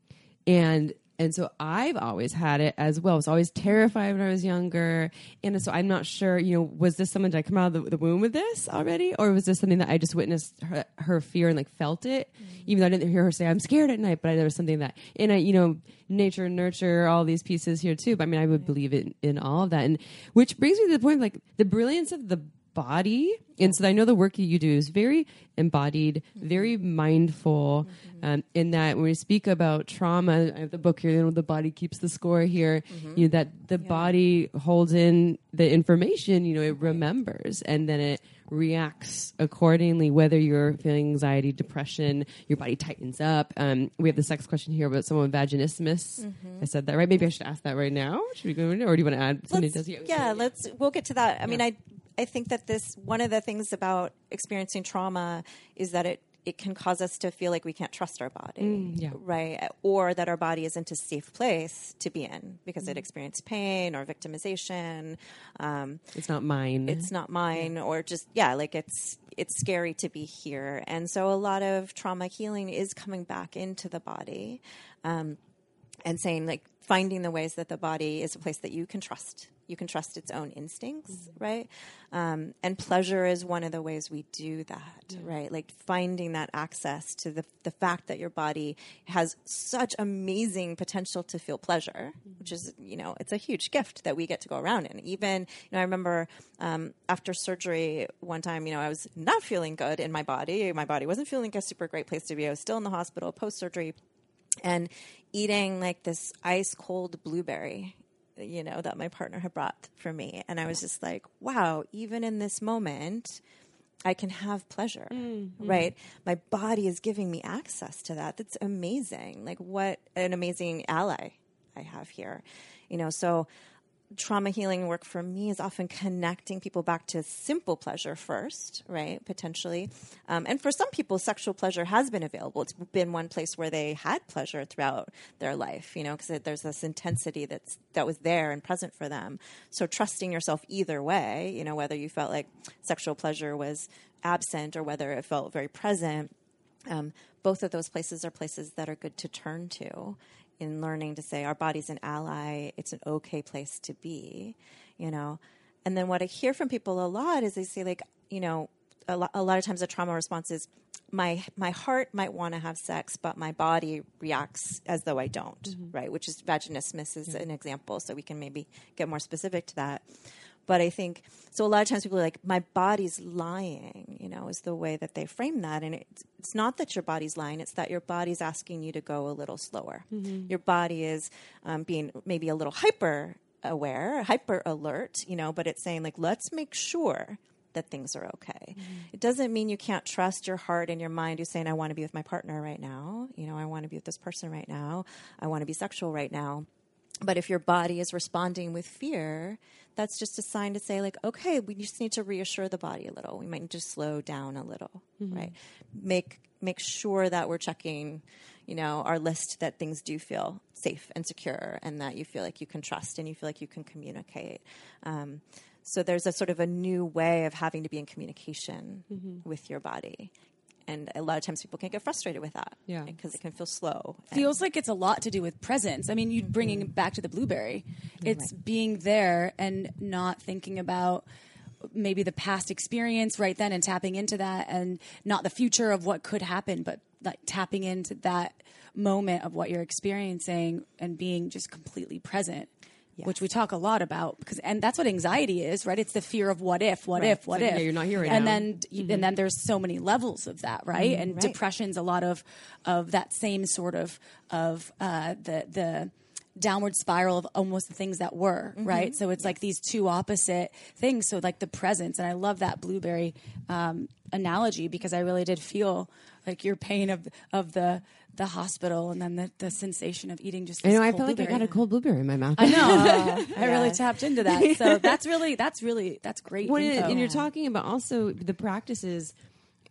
and and so I've always had it as well. I was always terrified when I was younger. And so I'm not sure, you know, was this someone, did I come out of the, the womb with this already? Or was this something that I just witnessed her, her fear and like felt it? Mm-hmm. Even though I didn't hear her say, I'm scared at night, but I, there was something that, and I, you know, nature and nurture, all these pieces here too. But I mean, I would believe it in all of that. And which brings me to the point of like the brilliance of the body. And so I know the work that you do is very embodied, very mindful. Um, in that when we speak about trauma, I have the book here, you know, the body keeps the score here, you know, that the body holds in the information, you know, it remembers and then it reacts accordingly, whether you're feeling anxiety, depression, your body tightens up. Um, we have the sex question here about someone with vaginismus. I said that right. Maybe I should ask that right now. Should we go into, or do you want to add something? Let's- does yeah, let's we'll get to that. I mean, I I think that this one of the things about experiencing trauma is that it it can cause us to feel like we can't trust our body, Mm, yeah. right? Or that our body isn't a safe place to be in because Mm. it experienced pain or victimization. Um, It's not mine. it's not mine or just yeah like it's it's scary to be here and so a lot of trauma healing is coming back into the body um, and saying like finding the ways that the body is a place that you can trust you can trust its own instincts right? Um, and pleasure is one of the ways we do that right? Like finding that access to the, the fact that your body has such amazing potential to feel pleasure which is you know it's a huge gift that we get to go around. In even you know i remember um, after surgery one time you know i was not feeling good in my body. My body wasn't feeling like a super great place to be. I was still in the hospital post surgery and eating like this ice cold blueberry you know that my partner had brought for me. And i was just like wow even in this moment i can have pleasure mm-hmm. right? My body is giving me access to that. That's amazing. Like what an amazing ally i have here you know? So trauma healing work for me is often connecting people back to simple pleasure first, right? Potentially. Um, and for some people, sexual pleasure has been available. It's been one place where they had pleasure throughout their life, you know, because there's this intensity that's, that was there and present for them. So trusting yourself either way, you know, whether you felt like sexual pleasure was absent or whether it felt very present, um, both of those places are places that are good to turn to in learning to say our body's an ally. It's an okay place to be you know? And then what i hear from people a lot is they say like you know a, lo- a lot of times the trauma response is my my heart might want to have sex but my body reacts as though i don't mm-hmm. right? Which is vaginismus is an example so we can maybe get more specific to that but I think so. A lot of times people are like, "My body's lying," you know, is the way that they frame that, and it's, it's not that your body's lying; it's that your body's asking you to go a little slower. Your body is um, being maybe a little hyper aware, hyper alert, you know, but it's saying like, "Let's make sure." That things are okay. It doesn't mean you can't trust your heart and your mind who's saying, I want to be with my partner right now. You know, I want to be with this person right now. I want to be sexual right now. But if your body is responding with fear, that's just a sign to say, like, okay, we just need to reassure the body a little. We might need to slow down a little, right? Make make sure that we're checking, you know, our list that things do feel safe and secure, and that you feel like you can trust and you feel like you can communicate. Um, so there's a sort of a new way of having to be in communication with your body. And a lot of times people can get frustrated with that, Yeah. because it can feel slow. feels like it's a lot to do with presence. I mean, you mm-hmm. bringing it back to the blueberry. It's being there and not thinking about maybe the past experience right then and tapping into that and not the future of what could happen, but like tapping into that moment of what you're experiencing and being just completely present. Which we talk a lot about because, and that's what anxiety is, right? It's the fear of what if, what if, what like, if. yeah, you're not here right and now. then and then there's so many levels of that, right? and right. depression's a lot of of that same sort of of uh, the the downward spiral of almost the things that were right. So it's like these two opposite things. So like the presence, and I love that blueberry um, analogy because I really did feel like your pain of of the the hospital and then the, the sensation of eating just. I know. I felt like I got a cold blueberry in my mouth. I know. I really tapped into that. So that's really that's really that's great. And you're talking about also the practices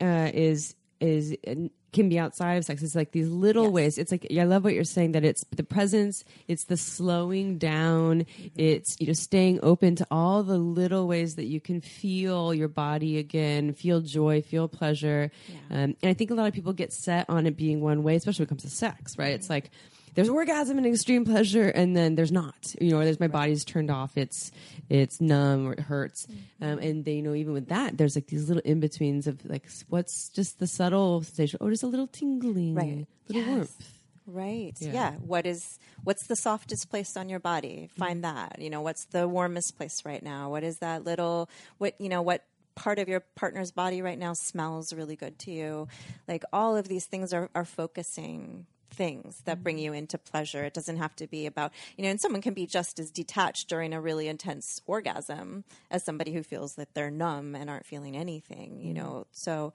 uh, is is uh, can be outside of sex. It's like these little ways. It's like I love what you're saying that it's the presence. It's the slowing down. It's you know staying open to all the little ways that you can feel your body again, feel joy, feel pleasure. Um, and I think a lot of people get set on it being one way, especially when it comes to sex. Right? It's like there's orgasm and extreme pleasure and then there's not you know or there's my body's turned off it's it's numb or it hurts um, and they you know even with that there's like these little in-betweens of like what's just the subtle sensation oh just a little tingling Right. little warmth Right. Yeah. Yeah. What is what's the softest place on your body? Find that. You know, what's the warmest place right now? What is that little what you know, what part of your partner's body right now smells really good to you? Like all of these things are, are focusing things that bring mm-hmm. you into pleasure. It doesn't have to be about, you know, and someone can be just as detached during a really intense orgasm as somebody who feels that they're numb and aren't feeling anything, you mm-hmm. know. So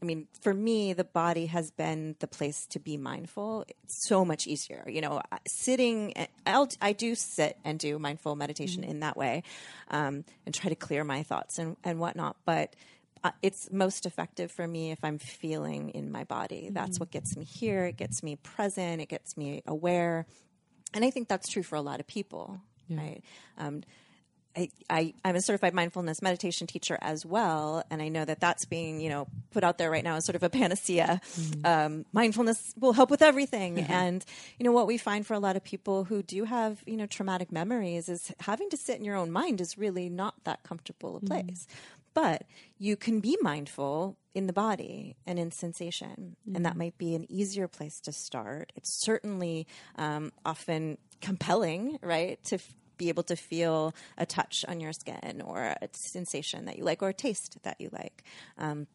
I mean, for me, the body has been the place to be mindful. It's so much easier. You know, sitting, I'll, I do sit and do mindful meditation mm-hmm. in that way um, and try to clear my thoughts and, and whatnot. But uh, it's most effective for me if I'm feeling in my body. That's what gets me here. It gets me present. It gets me aware. And I think that's true for a lot of people, right? Um, I, I, I'm a certified mindfulness meditation teacher as well, and I know that that's being, you know, put out there right now as sort of a panacea. Um, mindfulness will help with everything, and you know what we find for a lot of people who do have, you know, traumatic memories is having to sit in your own mind is really not that comfortable a place. But you can be mindful in the body and in sensation, and that might be an easier place to start. It's certainly um, often compelling, right, to f- be able to feel a touch on your skin or a sensation that you like or a taste that you like. Um,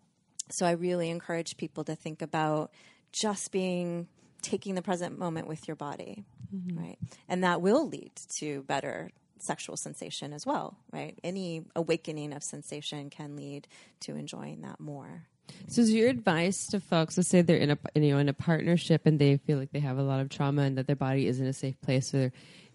so I really encourage people to think about just being taking the present moment with your body, right? And that will lead to better sexual sensation as well, right? Any awakening of sensation can lead to enjoying that more. So, is your advice to folks? Let's say they're in a you know in a partnership and they feel like they have a lot of trauma and that their body isn't a safe place, or they're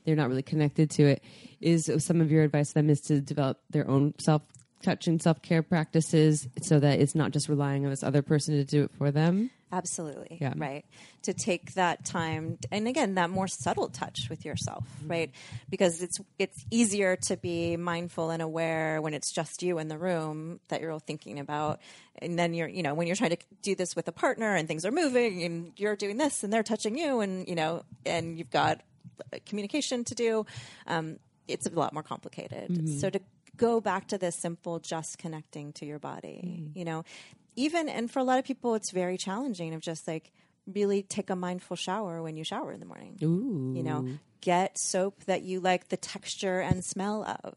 they're not really connected to it. Is some of your advice to them is to develop their own self touch and self care practices so that it's not just relying on this other person to do it for them? Absolutely. Yeah. Right. To take that time and again that more subtle touch with yourself, mm-hmm. right? Because it's it's easier to be mindful and aware when it's just you in the room that you're all thinking about. And then you're, you know, when you're trying to do this with a partner and things are moving and you're doing this and they're touching you and, you know, and you've got uh, communication to do, um, it's a lot more complicated. Mm-hmm. So to go back to this simple, just connecting to your body, mm. you know, even, and for a lot of people, it's very challenging of just like really take a mindful shower when you shower in the morning. Ooh, You know, get soap that you like the texture and smell of,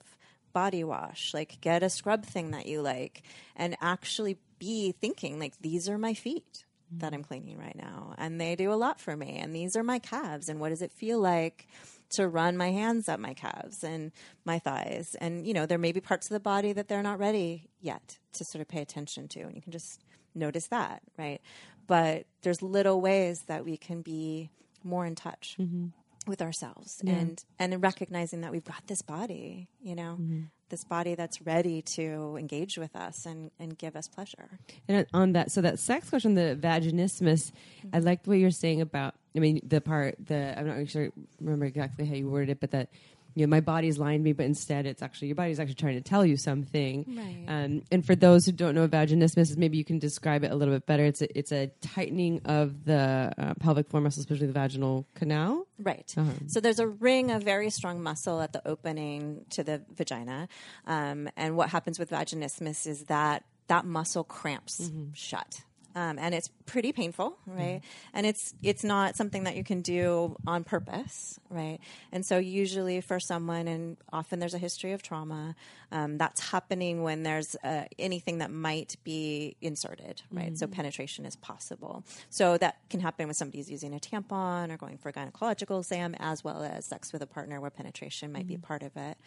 body wash, like get a scrub thing that you like, and actually be thinking, like, these are my feet that I'm mm. cleaning right now, and they do a lot for me, and these are my calves, and what does it feel like? To run my hands up my calves and my thighs. And, you know, there may be parts of the body that they're not ready yet to sort of pay attention to. And you can just notice that, right? But there's little ways that we can be more in touch mm-hmm. with ourselves and and recognizing that we've got this body you know mm-hmm. This body that's ready to engage with us and and give us pleasure And on that, so that sex question, the vaginismus, I mm-hmm. liked what you're saying about. I mean, the part, the I'm not really sure remember exactly how you worded it, but that you know my body's lying to me, but instead it's actually your body's actually trying to tell you something. Right. Um, and for those who don't know what vaginismus, is maybe you can describe it a little bit better. It's a it's a tightening of the uh, pelvic floor muscle, especially the vaginal canal. right Uh-huh. so there's a ring of very strong muscle at the opening to the vagina um, and what happens with vaginismus is that that muscle cramps shut Um, and it's pretty painful, right? And it's it's not something that you can do on purpose, right? And so usually for someone, and often there's a history of trauma, um, that's happening when there's uh, anything that might be inserted, right? So penetration is possible. So that can happen when somebody's using a tampon or going for a gynecological exam, as well as sex with a partner where penetration might be part of it.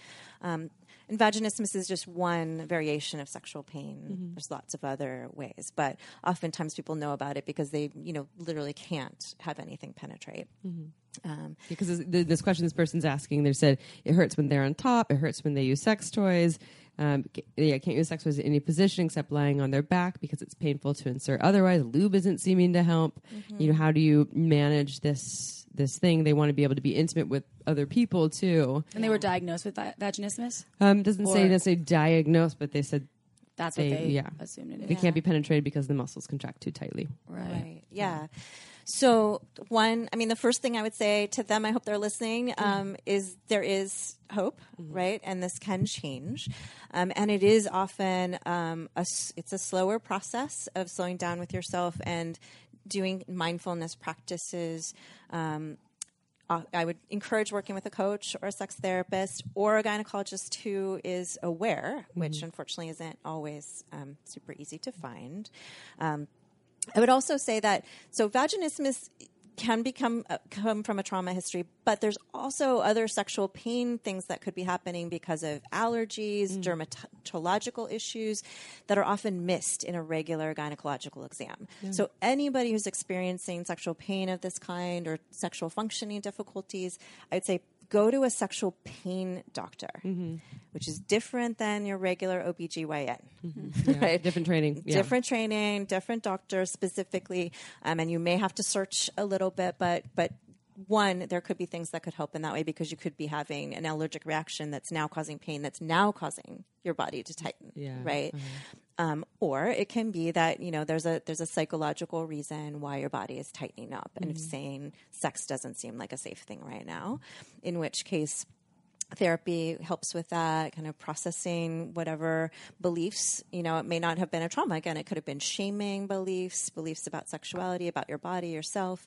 Um, and vaginismus is just one variation of sexual pain. There's lots of other ways, but oftentimes people know about it because they, you know, literally can't have anything penetrate. Um, because this, th- this question this person's asking, they said it hurts when they're on top, it hurts when they use sex toys. Um, yeah, can't use sex toys in any position except lying on their back because it's painful to insert. Otherwise, lube isn't seeming to help. You know, how do you manage this this thing? They want to be able to be intimate with other people too. And they were diagnosed with va- vaginismus. Um, doesn't say Or- necessarily diagnosed, but they said That's They- what they yeah. assumed it they is. can't be penetrated because the muscles contract too tightly. Right. Right. Yeah. So one, I mean, the first thing I would say to them, I hope they're listening, um, is there is hope, right? And this can change, um, and it is often um, a it's a slower process of slowing down with yourself and doing mindfulness practices. Um, uh, I would encourage working with a coach or a sex therapist or a gynecologist who is aware, which unfortunately isn't always um, super easy to find. I would also say that so vaginismus can become uh, come from a trauma history, but there's also other sexual pain things that could be happening because of allergies, dermatological issues that are often missed in a regular gynecological exam. So anybody who's experiencing sexual pain of this kind or sexual functioning difficulties, I'd say go to a sexual pain doctor, mm-hmm. which is different than your regular OBGYN. Mm-hmm. right? Different training. Yeah. different training, different doctors specifically, um, and you may have to search a little bit, but but one, there could be things that could help in that way because you could be having an allergic reaction that's now causing pain, that's now causing your body to tighten, Yeah, right? Uh-huh. Um, or it can be that you know there's a there's a psychological reason why your body is tightening up. And saying sex doesn't seem like a safe thing right now, in which case therapy helps with that kind of processing whatever beliefs you know it may not have been a trauma. Again it could have been shaming beliefs beliefs about sexuality about your body yourself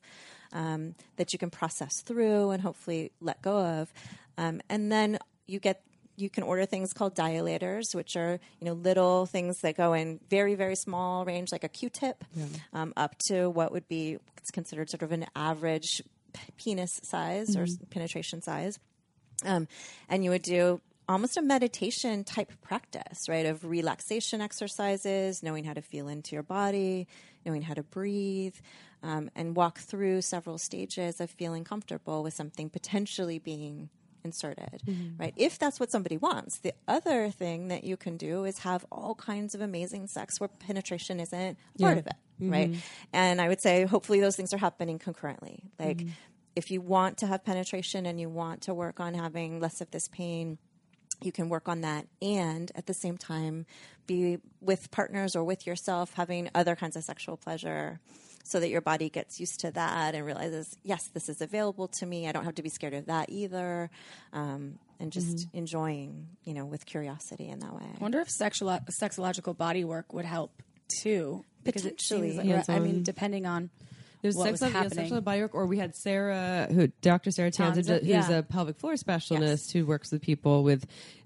um, that you can process through and hopefully let go of. Um, and then you get you can order things called dilators which are you know little things that go in very very small range like a q-tip um, up to what would be considered sort of an average p- penis size or penetration size um, and you would do almost a meditation type practice, right? Of relaxation exercises, knowing how to feel into your body, knowing how to breathe, um, and walk through several stages of feeling comfortable with something potentially being inserted, mm-hmm. right? If that's what somebody wants. The other thing that you can do is have all kinds of amazing sex where penetration isn't part of it, right? Mm-hmm. And I would say hopefully those things are happening concurrently. Like mm-hmm. if you want to have penetration and you want to work on having less of this pain, you can work on that and at the same time be with partners or with yourself having other kinds of sexual pleasure so that your body gets used to that and realizes yes this is available to me i don't have to be scared of that either um, and just enjoying you know with curiosity in that way I wonder if sexual sexological body work would help too. Because it seems Potentially. like, I mean, depending on There's what sex, was yeah, sexual body work, or we had Sarah, who Dr. Sarah Tanza, Tanza, who's yeah. a pelvic floor specialist who works with people with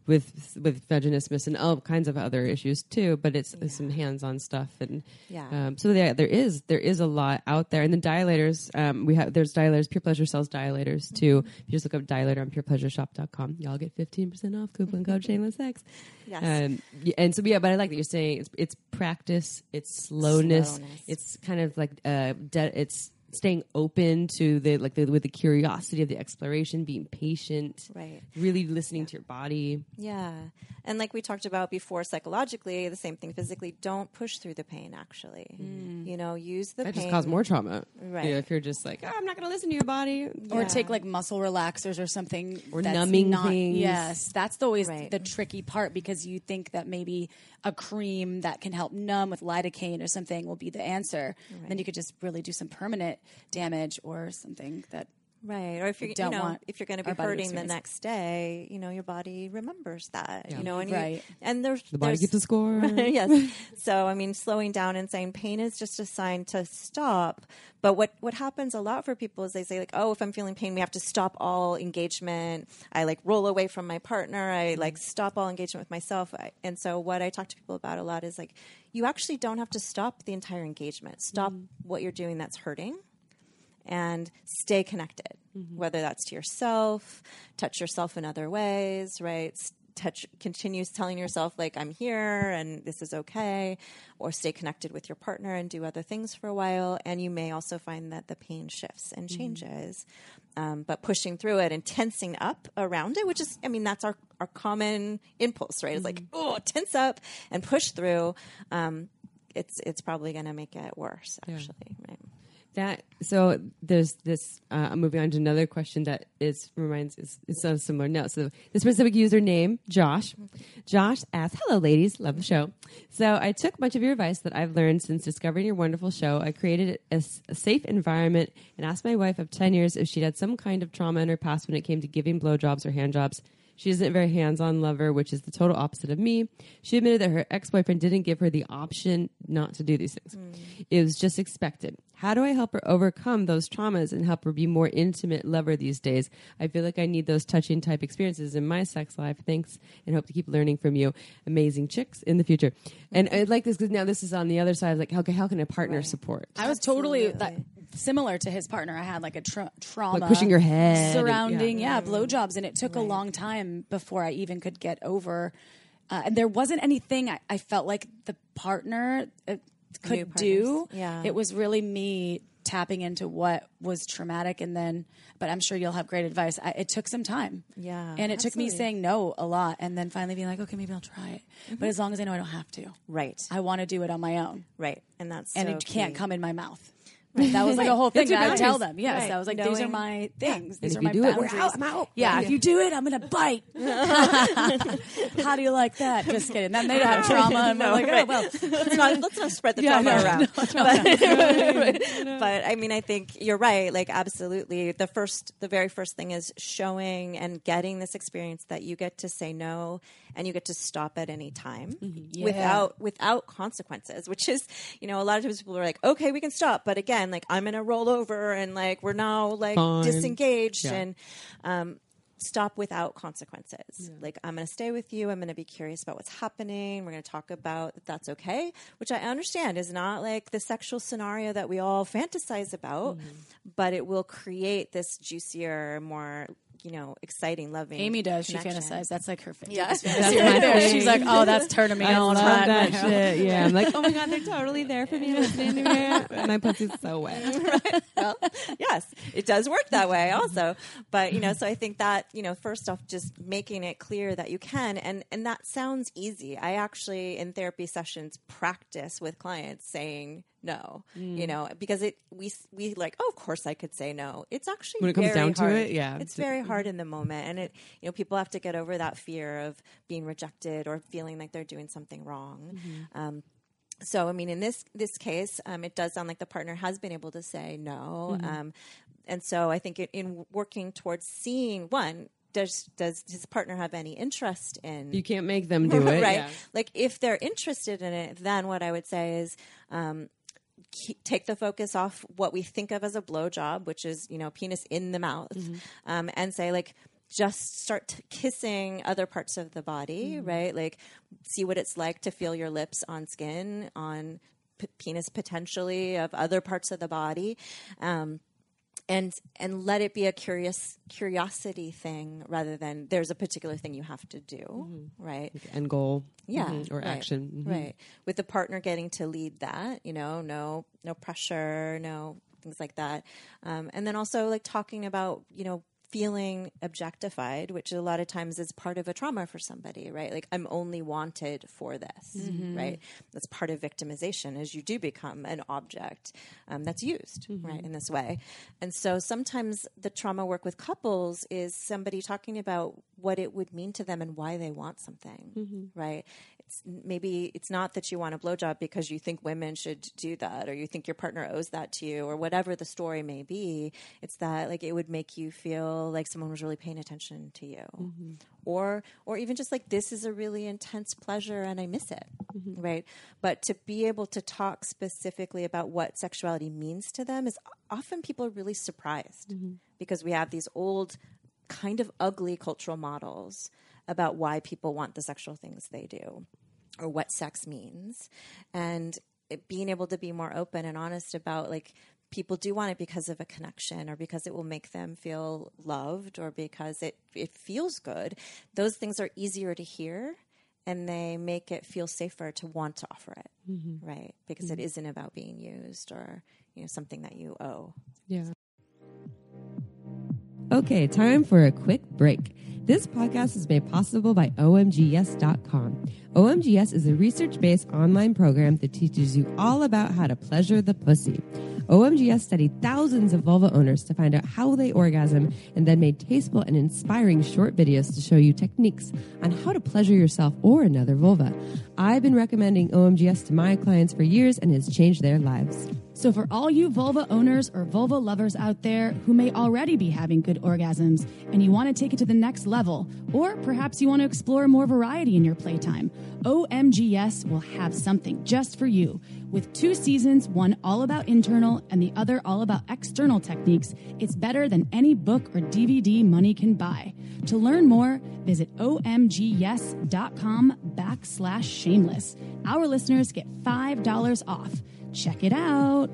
with with vaginismus and all kinds of other issues too. But it's, it's some hands-on stuff, and Yeah. um, so yeah, there is there is a lot out there. And the dilators, um, we have there's dilators, Pure Pleasure sells dilators too. If you just look up dilator on purepleasureshop.com, y'all get fifteen percent off coupon code Shameless Sex. Yes. Um, and so yeah, but I like that you're saying it's it's practice, it's slowness, Slowness. it's kind of like uh, de- it's staying open to the like the, with the curiosity of the exploration, being patient, Right. Really listening to your body. Yeah. And like we talked about before, psychologically, the same thing physically, don't push through the pain, actually. Mm. You know, use the That pain. just cause more trauma. Right. You know, if you're just like, oh, I'm not going to listen to your body. or take like muscle relaxers or something Or that's numbing not, things. Yes, that's always Right. the tricky part because you think that maybe a cream that can help numb with lidocaine or something will be the answer. Then you could just really do some permanent damage or something that Right. Or if you're, you don't know, want if you're going to be our body to hurting the next day, you know, your body remembers that, Yeah. you know, and you, and there's, The body there's, keeps a score. yes. So, I mean, slowing down and saying pain is just a sign to stop. But what, what happens a lot for people is they say like, oh, if I'm feeling pain, we have to stop all engagement. I like roll away from my partner. I mm-hmm. like stop all engagement with myself. I, and so what I talk to people about a lot is like, you actually don't have to stop the entire engagement. Stop mm-hmm. what you're doing that's hurting and stay connected, whether that's to yourself, touch yourself in other ways, right? Touch continues telling yourself like I'm here and this is okay, or stay connected with your partner and do other things for a while. And you may also find that the pain shifts and changes, um, but pushing through it and tensing up around it, which is I mean that's our our common impulse, right? It's like oh tense up and push through. Um, it's it's probably going to make it worse, actually, right? That so there's this. Uh, I'm moving on to another question that is reminds is, is on similar note. So the specific username Josh. Josh asks, "Hello, ladies, love the show." So I took much of your advice that I've learned since discovering your wonderful show. I created a safe environment and asked my wife of ten years if she'd had some kind of trauma in her past when it came to giving blowjobs or hand jobs. She isn't a very hands on lover, which is the total opposite of me. She admitted that her ex boyfriend didn't give her the option not to do these things. It was just expected. How do I help her overcome those traumas and help her be more intimate lover these days? I feel like I need those touching type experiences in my sex life. Thanks and hope to keep learning from you. Amazing chicks in the future. And I like this because now this is on the other side. Like, how can, how can a partner support? I was totally that, similar to his partner. I had like a tra- trauma, Like pushing your head and- surrounding, yeah, blowjobs, and it took a long time before I even could get over. Uh, and there wasn't anything I, I felt like the partner uh, could do. yeah. it was really me tapping into what was traumatic, and then. But I'm sure you'll have great advice. I, it took some time, Yeah, and it took me saying no a lot, and then finally being like, okay, maybe I'll try it. Mm-hmm. But as long as I know I don't have to, Right. I want to do it on my own Right. And that's and so it can't key. come in my mouth. That was like a whole thing that I would tell them. Yes, Right. I was like, these are my things. These if are my do it, we're boundaries. out, I'm out. Yeah, Yeah. if you do it, I'm gonna bite. How do you like that? Just kidding. Then they'd have trauma, and we're like, oh well. let's not let's not spread the Yeah, trauma no, around. no, but, but I mean, I think you're right. Like, absolutely. The first, the very first thing is showing and getting this experience that you get to say no and you get to stop at any time mm-hmm. Yeah. without without consequences. Which is, you know, a lot of times people are like, okay, we can stop, but again, like I'm gonna roll over and like we're now like Fine. disengaged Yeah. and. Um, stop without consequences. Like, I'm going to stay with you. I'm going to be curious about what's happening. We're going to talk about if that's okay, which I understand is not like the sexual scenario that we all fantasize about, but it will create this juicier, more, you know, exciting, loving. Amy does. She fantasizes. That's like her favorite. Yeah. fantasy right there. She's like, oh, that's turning me I on. love right that now. shit. Yeah, I'm like, oh my god, they're totally there for me, listening to me. My pussy's so wet. well, yes, it does work that way also. But, you know, so I think that, you know, first off, just making it clear that you can. And, and that sounds easy. I actually, in therapy sessions, practice with clients saying no, you know, because it, we, we like, oh, of course I could say no. It's actually When it comes very down to hard. it, yeah. It's very hard in the moment. And it, you know, people have to get over that fear of being rejected or feeling like they're doing something wrong. Um, so, I mean, in this this case, um, it does sound like the partner has been able to say no, um, and so I think it, in working towards seeing one. Does does his partner have any interest in You can't make them do it, right? yeah. Like if they're interested in it, then what I would say is um, keep, take the focus off what we think of as a blowjob, which is you know penis in the mouth, Mm-hmm. um, and say like just start t- kissing other parts of the body, Mm-hmm. right? Like see what it's like to feel your lips on skin, on p- penis potentially of other parts of the body. Um, and and let it be a curious curiosity thing rather than there's a particular thing you have to do, right? End goal, yeah mhm, or right, action, mhm. right. With the partner getting to lead that you know no no pressure no things like that. Um, and then also like talking about you know feeling objectified which a lot of times is part of a trauma for somebody right like i'm only wanted for this Mm-hmm. right that's part of victimization as you do become an object um, that's used Mm-hmm. right in this way and so sometimes the trauma work with couples is somebody talking about what it would mean to them and why they want something Mm-hmm. right it's maybe it's not that you want a blowjob because you think women should do that or you think your partner owes that to you or whatever the story may be. It's that like it would make you feel like someone was really paying attention to you. Mm-hmm. Or or even just like this is a really intense pleasure and I miss it. Mm-hmm. Right? But to be able to talk specifically about what sexuality means to them is often people are really surprised mm-hmm. because we have these old kind of ugly cultural models about why people want the sexual things they do or what sex means and it, being able to be more open and honest about like people do want it because of a connection or because it will make them feel loved or because it it feels good those things are easier to hear and they make it feel safer to want to offer it mm-hmm. right because it mm-hmm. isn't about being used or you know something that you owe Yeah. Okay, time for a quick break. This podcast is made possible by OMGYes.com. OMGYes is a research based online program that teaches you all about how to pleasure the pussy. OMGYes studied thousands of vulva owners to find out how they orgasm and then made tasteful and inspiring short videos to show you techniques on how to pleasure yourself or another vulva. I've been recommending OMGYes to my clients for years and it's changed their lives. So, for all you vulva owners or vulva lovers out there who may already be having good orgasms and you want to take it to the next level, or perhaps you want to explore more variety in your playtime, OMGYes will have something just for you. With two seasons, one all about internal and the other all about external techniques, it's better than any book or DVD money can buy. To learn more, visit omgyes.com backslash shameless. Our listeners get $5 off. Check it out.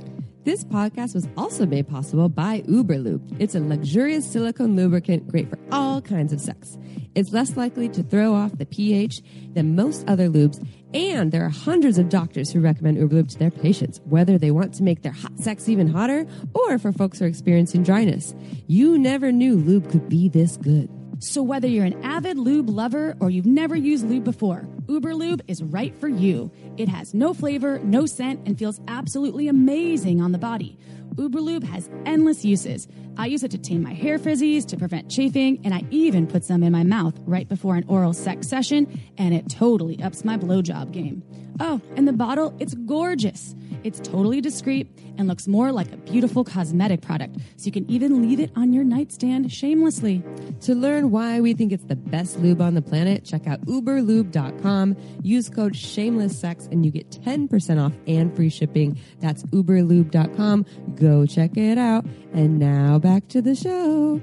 This podcast was also made possible by Uberlube. It's a luxurious silicone lubricant great for all kinds of sex. It's less likely to throw off the pH than most other lubes, and there are hundreds of doctors who recommend Uberlube to their patients, whether they want to make their hot sex even hotter or for folks who are experiencing dryness. You never knew lube could be this good. So, whether you're an avid lube lover or you've never used lube before, Uber Lube is right for you. It has no flavor, no scent, and feels absolutely amazing on the body. Uber Lube has endless uses. I use it to tame my hair frizzies, to prevent chafing, and I even put some in my mouth right before an oral sex session, and it totally ups my blowjob game. Oh, and the bottle, it's gorgeous. It's totally discreet and looks more like a beautiful cosmetic product, so you can even leave it on your nightstand shamelessly. To learn why we think it's the best lube on the planet, check out uberlube.com. Use code shamelesssex and you get 10% off and free shipping. That's uberlube.com. Go check it out. And now back to the show.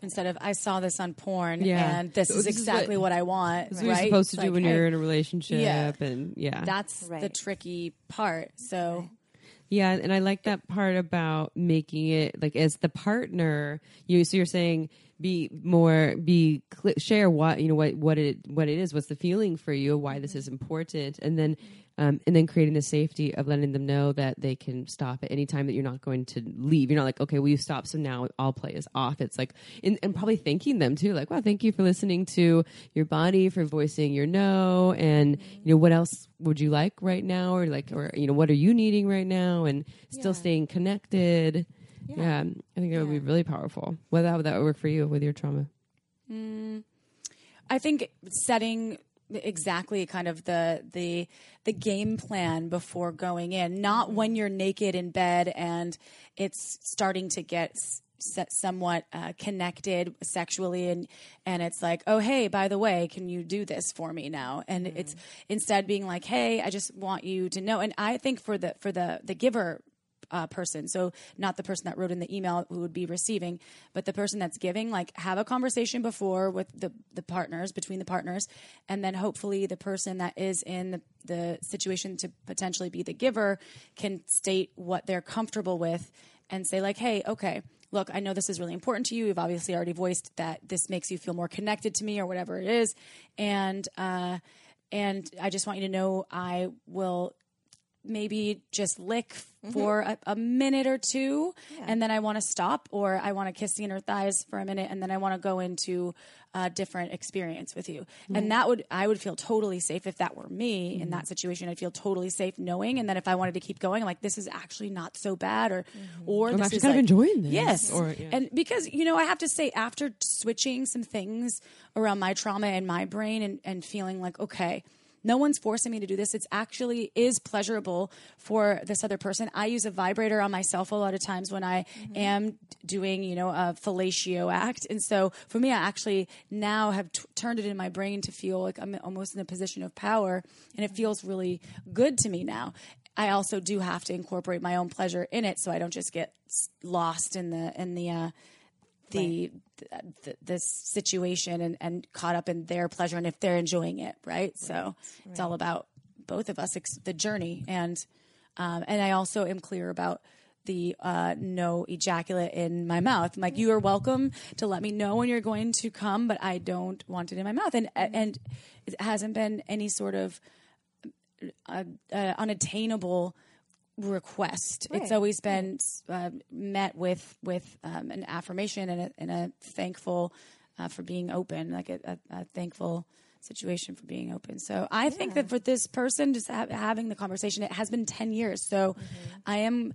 Instead of, I saw this on porn Yeah. and this So is this is exactly what- what, I want. That's right? what you're supposed to It's do like, when you're in a relationship Yeah. and yeah. That's the tricky part. So, Yeah, and I like that part about making it like as the partner. You so you're saying be more be cl- share what you know what what it what it is. What's the feeling for you? Why this is important, and then um, and then creating the safety of letting them know that they can stop at any time that you're not going to leave. You're not like okay, well you stop, so now all play is off. It's like and, and probably thanking them too, like wow, thank you for listening to your body for voicing your no, and you know what else would you like right now, or like or you know what are you needing right now, and still Yeah. staying connected. Yeah. Yeah. I think that would be really powerful. Whether how would that work for you with your trauma? I think setting exactly kind of the the the game plan before going in, not when you're naked in bed and it's starting to get somewhat uh, connected sexually and and it's like oh hey by the way can you do this for me now? And it's instead being like hey i just want you to know. And i think for the for the the giver uh, person. So not the person that wrote in the email who would be receiving, but the person that's giving. Like have a conversation before with the the partners between the partners, and then hopefully the person that is in the the situation to potentially be the giver can state what they're comfortable with and say like, hey, okay. Look, I know this is really important to you. You've obviously already voiced that this makes you feel more connected to me, or whatever it is, and uh, and I just want you to know I will maybe just lick mm-hmm. for a, a minute or two and then I want to stop or I want to kiss the inner thighs for a minute and then I want to go into a different experience with you. And mm-hmm. that would I would feel totally safe if that were me in mm-hmm. that situation. I'd feel totally safe knowing and then if I wanted to keep going I'm like this is actually not so bad or or I'm this actually is kind of enjoying this. Yes. Or, yeah. And because, you know, I have to say, after switching some things around my trauma and my brain and, and feeling like, okay, no one's forcing me to do this. It's actually is pleasurable for this other person. I use a vibrator on myself a lot of times when I am doing, you know, a fellatio act. And so for me, I actually now have t- turned it in my brain to feel like I'm almost in a position of power and it feels really good to me now. I also do have to incorporate my own pleasure in it, so I don't just get lost in the in the uh, the, the this situation and, and caught up in their pleasure and if they're enjoying it, right? So it's all about both of us, ex- the journey, and um, and I also am clear about the uh, no ejaculate in my mouth. I'm like, you are welcome to let me know when you're going to come, but I don't want it in my mouth, and and it hasn't been any sort of uh, uh, unattainable request. It's always been uh, met with with um, an affirmation and a, and a thankful uh, for being open, like a, a, a thankful situation for being open. So I think that for this person, just ha- having the conversation, it has been ten years. So I am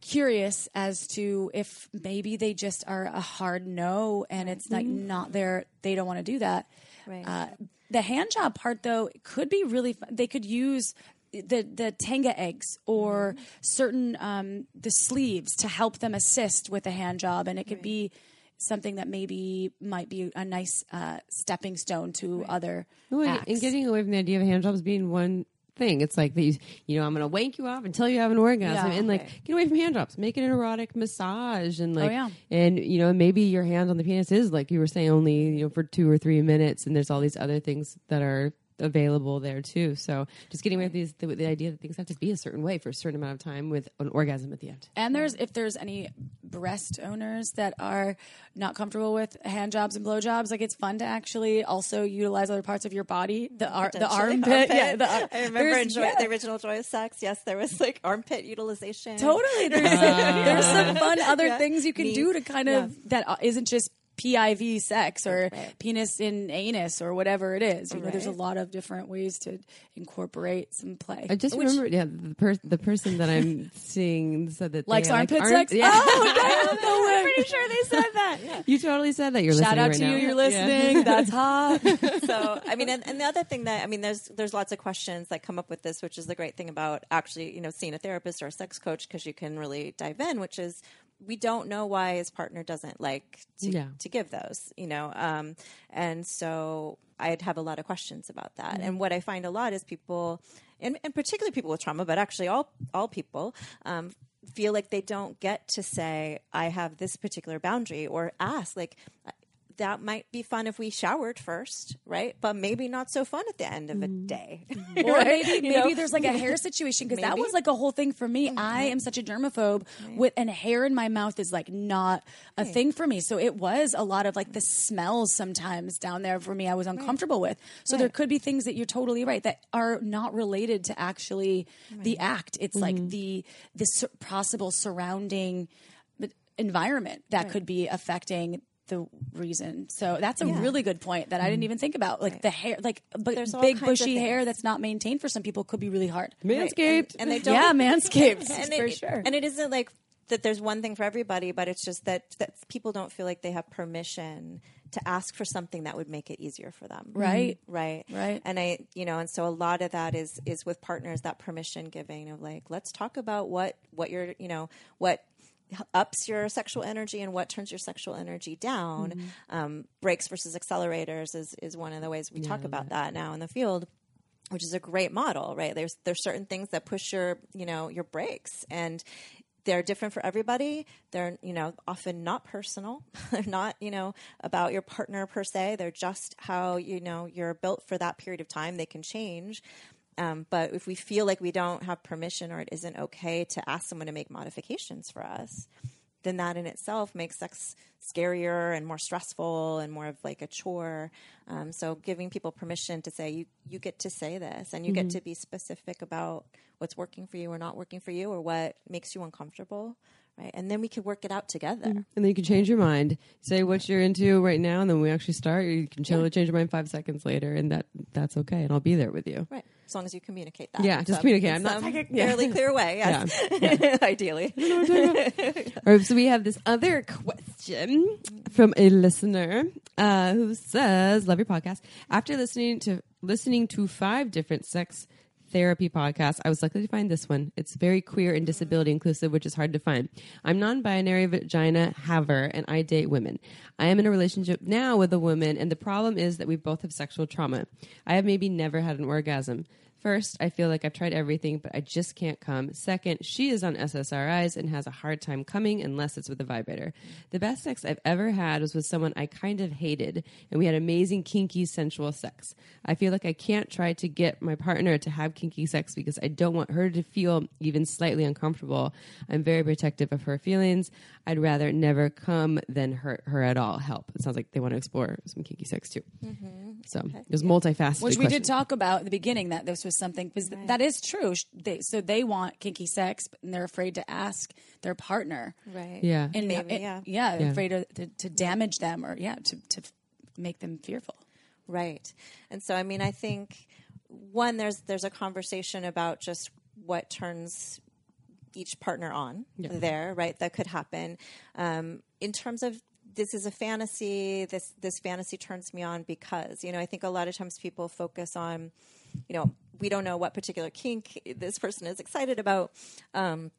curious as to if maybe they just are a hard no and it's like not their they don't want to do that Right. uh, the hand job part though could be really fun. they could use the the Tenga eggs or certain um, the sleeves to help them assist with the hand job and it could be something that maybe might be a nice uh, stepping stone to other Well, acts. and getting away from the idea of hand jobs being one thing. It's like these, you know, I'm going to wank you off until you have an orgasm, Yeah. and like Right. get away from hand jobs, make it an erotic massage, and like, Oh, yeah. and you know, maybe your hands on the penis is like you were saying, only you know for two or three minutes, and there's all these other things that are available there too. So just getting away with these, the, the idea that things have to be a certain way for a certain amount of time with an orgasm at the end. And there's if there's any breast owners that are not comfortable with hand jobs and blowjobs, like it's fun to actually also utilize other parts of your body. The ar- the Potentially. armpit, yeah. The, ar- I remember there's- in Joy, yeah. the original Joy of Sex. Yes, there was like armpit utilization. Totally. There's some, there's some fun other Yeah. things you can Neat. do to kind of that uh, isn't just PIV sex or Right. penis in anus or whatever it is. You know, there's a lot of different ways to incorporate some play. I just remember, yeah, the, per- the person that I'm seeing said that Likes they like armpit arm- sex? Yeah. Oh, damn, no way. I'm pretty sure they said that. You totally said that. You're Shout listening out right to now. you. You're Yeah. listening. That's hot. so I mean, and, and the other thing that I mean, there's there's lots of questions that come up with this, which is the great thing about actually you know seeing a therapist or a sex coach because you can really dive in, which is we don't know why his partner doesn't like to, Yeah. to give those, you know, um, and so I'd have a lot of questions about that. And what I find a lot is people, and, and particularly people with trauma, but actually all all people. Um, feel like they don't get to say i have this particular boundary or ask like that might be fun if we showered first, right? But maybe not so fun at the end of a day. or maybe You maybe know? there's like a hair situation because that Mm-hmm. was like a whole thing for me. I am such a germaphobe with and hair in my mouth is like not a thing for me. So it was a lot of like the smells sometimes down there for me I was uncomfortable with. So there could be things that you're totally right that are not related to actually the act. It's Mm-hmm. like the the possible surrounding environment that could be affecting the reason. So that's a really good point that I didn't even think about. Like the hair, like but Mm-hmm. There's big bushy hair that's not maintained for some people could be really hard. Manscaped. and they don't Yeah, manscaped and for it, sure. And it isn't like that there's one thing for everybody, but it's just that that people don't feel like they have permission to ask for something that would make it easier for them. Right. Right. Right. And I, you know, and so a lot of that is is with partners that permission giving of like, let's talk about what what you're, you know, what ups your sexual energy and what turns your sexual energy down. Um, brakes versus accelerators is is one of the ways we talk about that now in the field which is a great model, right? There's there's certain things that push your you know your brakes, and they're different for everybody. They're you know often not personal. they're not you know about your partner per se. They're just how you know you're built for that period of time. They can change. Um, but if we feel like we don't have permission or it isn't okay to ask someone to make modifications for us, then that in itself makes sex scarier and more stressful and more of like a chore. Um, so giving people permission to say you you get to say this and you get to be specific about what's working for you or not working for you or what makes you uncomfortable, right? And then we can work it out together. And then you can change your mind. Say what you're into right now, and then we actually start. You can chill, change your mind five seconds later, and that that's okay. And I'll be there with you. Right. As long as you communicate that. Yeah, just some- communicate. I'm not psychic. Yeah. fairly clear way. Yes. Ideally. All right, so we have this other question from a listener uh, who says, "Love your podcast. After listening to listening to five different sex therapy podcasts, I was lucky to find this one. It's very queer and disability inclusive, which is hard to find. I'm non-binary vagina haver, and I date women. I am in a relationship now with a woman, and the problem is that we both have sexual trauma. I have maybe never had an orgasm." First, I feel like I've tried everything, but I just can't come. Second, she is on SSRIs and has a hard time coming unless it's with a vibrator. The best sex I've ever had was with someone I kind of hated, and we had amazing, kinky, sensual sex. I feel like I can't try to get my partner to have kinky sex because I don't want her to feel even slightly uncomfortable. I'm very protective of her feelings. I'd rather never come than hurt her at all. Help. It sounds like they want to explore some kinky sex too. Mm-hmm. So it was multifaceted. Which we question. did talk about at the beginning that this was something because that is true. They, so they want kinky sex, but they're afraid to ask their partner. Right. Yeah. And Maybe, it- yeah. yeah, Yeah. afraid to, to, to damage them or yeah, to, to make them fearful. Right. And so I mean I think one there's there's a conversation about just what turns each partner on there, right? That could happen. Um, in terms of this is a fantasy, this this fantasy turns me on because, you know, I think a lot of times people focus on, you know, we don't know what particular kink this person is excited about. Um,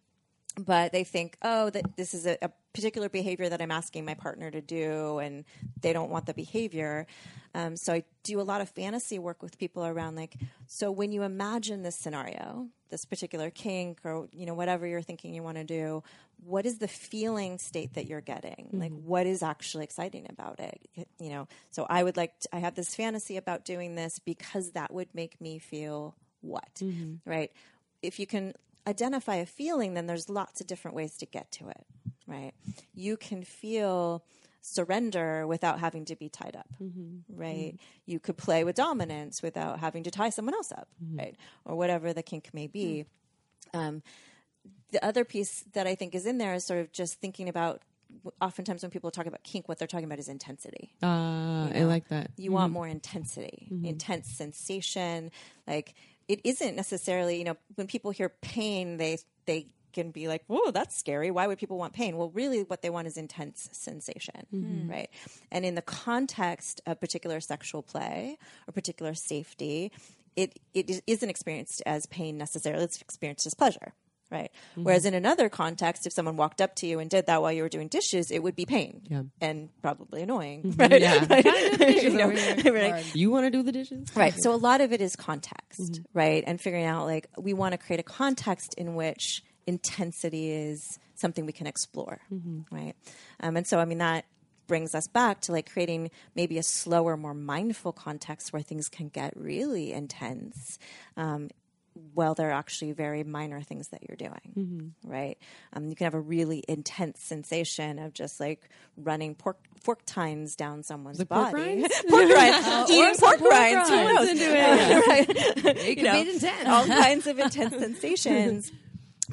but they think, oh, that this is a, a particular behavior that I'm asking my partner to do, and they don't want the behavior. Um, so I do a lot of fantasy work with people around like, so when you imagine this scenario, this particular kink, or you know whatever you're thinking you want to do, what is the feeling state that you're getting? Like, what is actually exciting about it? You know, so I would like, to, I have this fantasy about doing this because that would make me feel what, right? If you can identify a feeling, then there's lots of different ways to get to it, right? You can feel surrender without having to be tied up, mm-hmm. Mm-hmm. right? You could play with dominance without having to tie someone else up, mm-hmm. right? Or whatever the kink may be. Um, the other piece that I think is in there is sort of just thinking about. Oftentimes, when people talk about kink, what they're talking about is intensity Uh, I like that. you want more intensity, intense sensation. Like it isn't necessarily, you know, when people hear pain, they they can be like, "Whoa, that's scary. Why would people want pain?" Well, really, what they want is intense sensation, mm-hmm. right? And in the context of particular sexual play or particular safety, it it is- isn't experienced as pain necessarily. It's experienced as pleasure. Right. Whereas in another context, if someone walked up to you and did that while you were doing dishes, it would be pain Yeah. and probably annoying. Right? Yeah. You know, right. You want to do the dishes? Right. So a lot of it is context, right? And figuring out like we want to create a context in which intensity is something we can explore, right? Um, and so I mean that brings us back to like creating maybe a slower, more mindful context where things can get really intense. Um, well, they're actually very minor things that you're doing, right? Um, you can have a really intense sensation of just like running pork fork tines down someone's The pork body. rinds? pork rinds, eating pork, rinds. Who knows? right? It could know, be intense. all kinds of intense sensations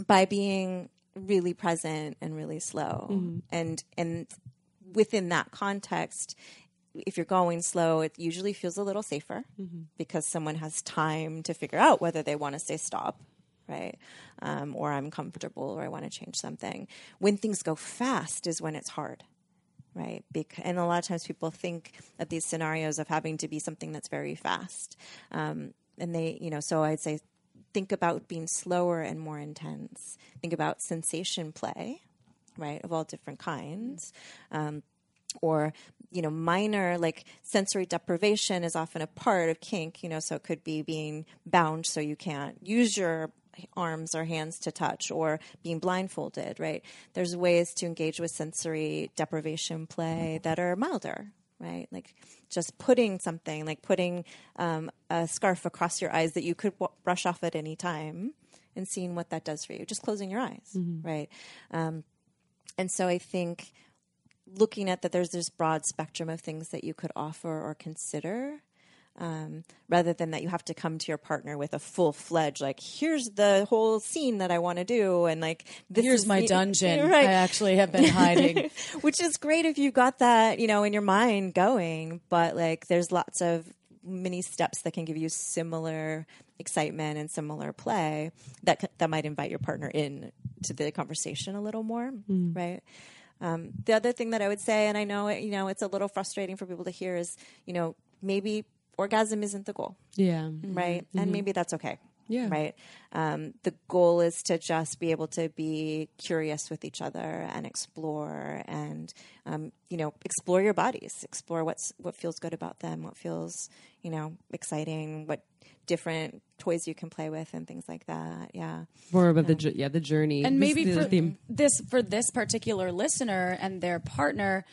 by being really present and really slow and and within that context if you're going slow it usually feels a little safer because someone has time to figure out whether they want to say stop right um, or i'm comfortable or i want to change something when things go fast is when it's hard right? Bec- and a lot of times people think of these scenarios of having to be something that's very fast, um, and they, you know, so I'd say think about being slower and more intense. Think about sensation play, right, of all different kinds. Um, or you know minor like sensory deprivation is often a part of kink you know so it could be being bound so you can't use your arms or hands to touch or being blindfolded right? There's ways to engage with sensory deprivation play that are milder right? Like just putting something like putting um, a scarf across your eyes that you could w- brush off at any time and seeing what that does for you. Just closing your eyes right? Um, and so I think looking at that, there's this broad spectrum of things that you could offer or consider. Um, rather than that you have to come to your partner with a full fledged like here's the whole scene that I want to do and like this Here's is my the- dungeon. right I actually have been hiding. which is great if you've got that you know in your mind going but like there's lots of mini steps that can give you similar excitement and similar play that that might invite your partner in to the conversation a little more right um, the other thing that I would say, and I know it, you know it's a little frustrating for people to hear, is you know maybe orgasm isn't the goal, Yeah. right? And maybe that's okay. Yeah. Right. Um, the goal is to just be able to be curious with each other and explore and, um, you know, explore your bodies, explore what's, what feels good about them, what feels, you know, exciting, what different toys you can play with and things like that. Yeah. More about the yeah the journey and This- maybe the- for the- this for this particular listener and their partner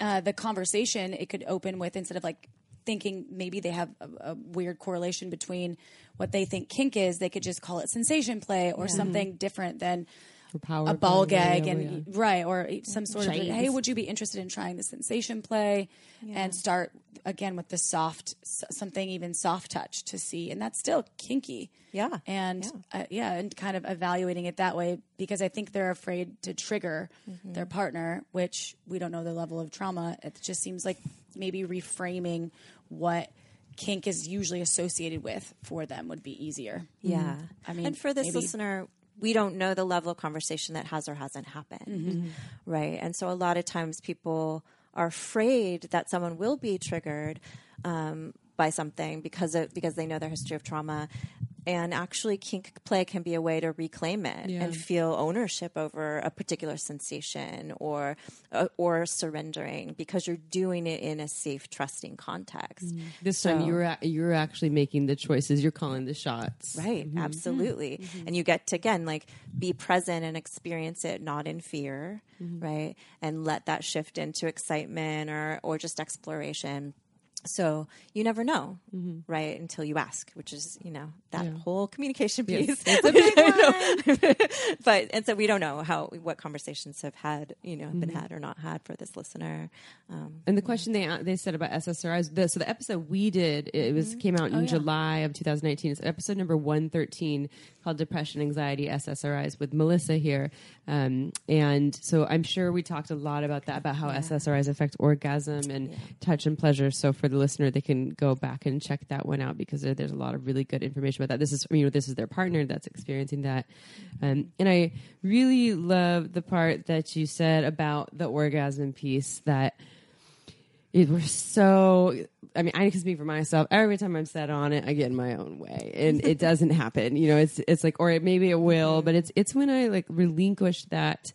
uh, the conversation it could open with instead of like thinking maybe they have a, a weird correlation between what they think kink is they could just call it sensation play or something different than power a ball play, gag yeah, and yeah. right or some sort of hey would you be interested in trying the sensation play and start again with the soft something even soft touch to see and that's still kinky Yeah. and yeah. Uh, yeah and kind of evaluating it that way because i think they're afraid to trigger Mm-hmm. their partner which we don't know the level of trauma it just seems like maybe reframing what kink is usually associated with for them would be easier Yeah. I mean, and for this maybe- listener, we don't know the level of conversation that has or hasn't happened. Mm-hmm. Right. And so a lot of times people are afraid that someone will be triggered um, by something because of, because they know their history of trauma. And actually, kink play can be a way to reclaim it Yeah. and feel ownership over a particular sensation or uh, or surrendering because you're doing it in a safe, trusting context. Mm. this time you're you're actually making the choices you're calling the shots Right, mm-hmm. absolutely. Mm-hmm. Mm-hmm. And you get to again like be present and experience it not in fear, right? And let that shift into excitement or or just exploration. So you never know, right, until you ask, which is you know that whole communication piece. It's a big one. but and so we don't know how what conversations have had you know been had or not had for this listener. Um, And the question they they said about SSRIs, the, so the episode we did, it was came out in July of 2019. It's episode number 113 called "Depression, Anxiety, SSRIs" with Melissa here. Um, and so I'm sure we talked a lot about that, about how SSRIs affect orgasm and touch and pleasure. So for the listener, they can go back and check that one out because there, there's a lot of really good information about that. This is, you know, this is their partner that's experiencing that. Um, and I really love the part that you said about the orgasm piece that it was so i mean i can speak for myself every time i'm set on it i get in my own way and it doesn't happen you know it's it's like or it, maybe it will but it's it's when i like relinquish that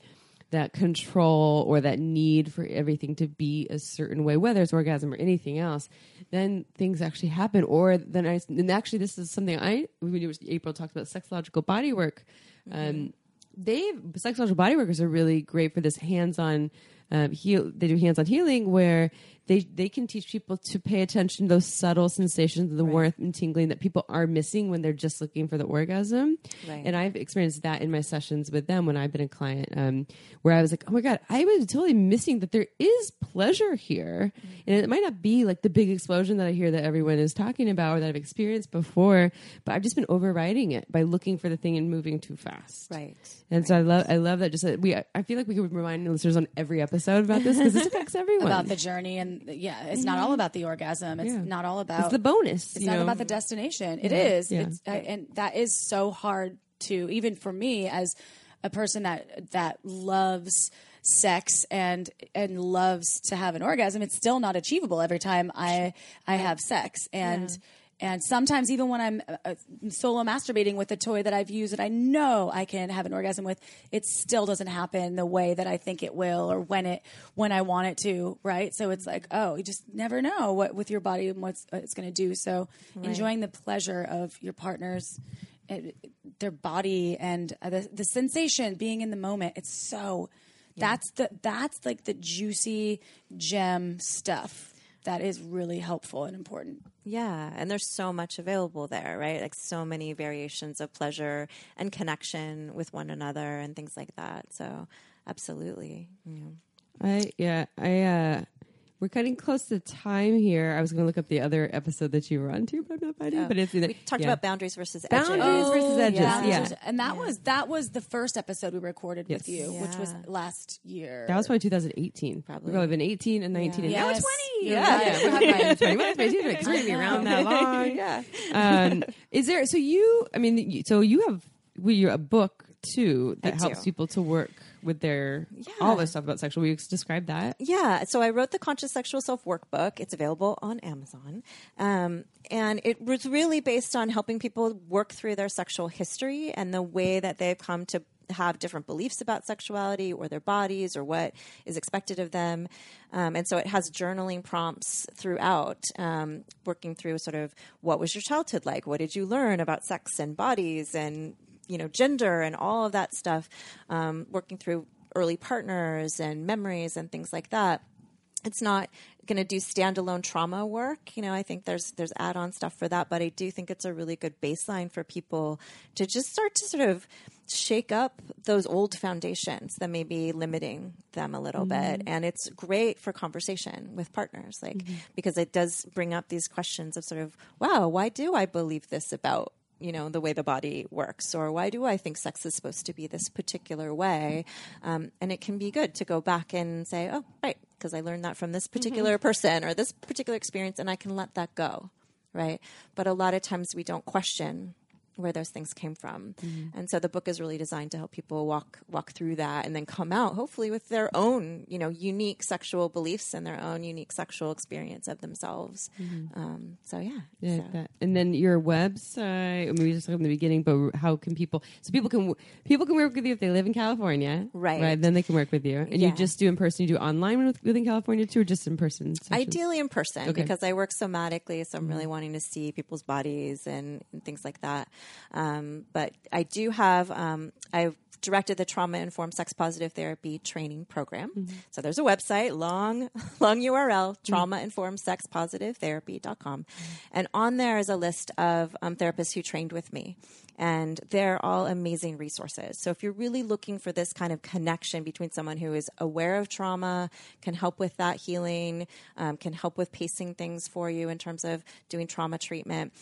that control or that need for everything to be a certain way whether it's orgasm or anything else then things actually happen or then i and actually this is something i when april talked about sexological body work um they sexological body workers are really great for this hands-on um, heal. They do hands-on healing where they they can teach people to pay attention to those subtle sensations, of the warmth and tingling that people are missing when they're just looking for the orgasm. Right. And I've experienced that in my sessions with them when I've been a client, um, where I was like, oh my god, I was totally missing that there is pleasure here, and it might not be like the big explosion that I hear that everyone is talking about or that I've experienced before, but I've just been overriding it by looking for the thing and moving too fast. right. And so I love I love that just that we I feel like we could remind listeners on every episode about this because this affects everyone. about the journey and yeah it's not all about the orgasm it's Yeah. not all about it's the bonus. It's you not know? about the destination. It is, Yeah. It's, uh, and that is so hard to even for me as a person that that loves sex and and loves to have an orgasm. It's still not achievable every time I I have sex and. And sometimes, even when I'm uh, uh, solo masturbating with a toy that I've used that I know I can have an orgasm with, it still doesn't happen the way that I think it will, or when it when I want it to. Right? So it's like, oh, you just never know what with your body and what's uh, it's going to do. So enjoying the pleasure of your partner's uh, their body and uh, the the sensation, being in the moment. It's so that's the that's like the juicy gem stuff that is really helpful and important. Yeah, and there's so much available there, right? Like so many variations of pleasure and connection with one another and things like that. So, absolutely. Yeah. I yeah, I uh we're cutting close to time here. I was going to look up the other episode that you were on too, but I'm not finding. it. but it's We talked yeah. about boundaries versus edges. Boundaries versus edges. yeah. Yeah, and that was that was the first episode we recorded with Yes. you, which was last year. that was probably 2018. Probably. We've probably been 18 and 19, and now we're 20. You're Yeah, right. yeah. You have 21, 22, because we're going to be around that long. Yeah. um, is there so you i mean so you have well, you're a book too that I helps do. people to work with their Yeah. all this stuff about sexual you describe that Yeah, so I wrote the Conscious Sexual Self Workbook. It's available on Amazon. Um, and it was really based on helping people work through their sexual history and the way that they've come to have different beliefs about sexuality or their bodies or what is expected of them. Um, and so it has journaling prompts throughout, um, working through sort of what was your childhood like? What did you learn about sex and bodies and you know gender and all of that stuff? Um, working through early partners and memories and things like that it's not going to do standalone trauma work. You know, I think there's there's add-on stuff for that, but I do think it's a really good baseline for people to just start to sort of shake up those old foundations that may be limiting them a little bit. And it's great for conversation with partners, like because it does bring up these questions of sort of, wow, why do I believe this about you know the way the body works or why do i think sex is supposed to be this particular way? Um, and it can be good to go back and say oh right because i learned that from this particular person or this particular experience and i can let that go right? But a lot of times we don't question where those things came from mm-hmm. and so the book is really designed to help people walk walk through that and then come out hopefully with their own you know unique sexual beliefs and their own unique sexual experience of themselves mm-hmm. um, so yeah yeah, so. and then your website I mean, we just talked in the beginning but how can people so people can people can work with you if they live in california Right. right then they can work with you and Yeah. you just do in person you do online with, within california too or just in person sessions? Ideally in person Okay. because I work somatically, so I'm really mm-hmm. wanting to see people's bodies and, and things like that. Um, but I do have um, I've directed the trauma informed sex positive therapy training program. So there's a website, long long URL, trauma informed sex positive therapy.com. And on there is a list of um, therapists who trained with me. And they're all amazing resources. So if you're really looking for this kind of connection between someone who is aware of trauma, can help with that healing, um, can help with pacing things for you in terms of doing trauma treatment,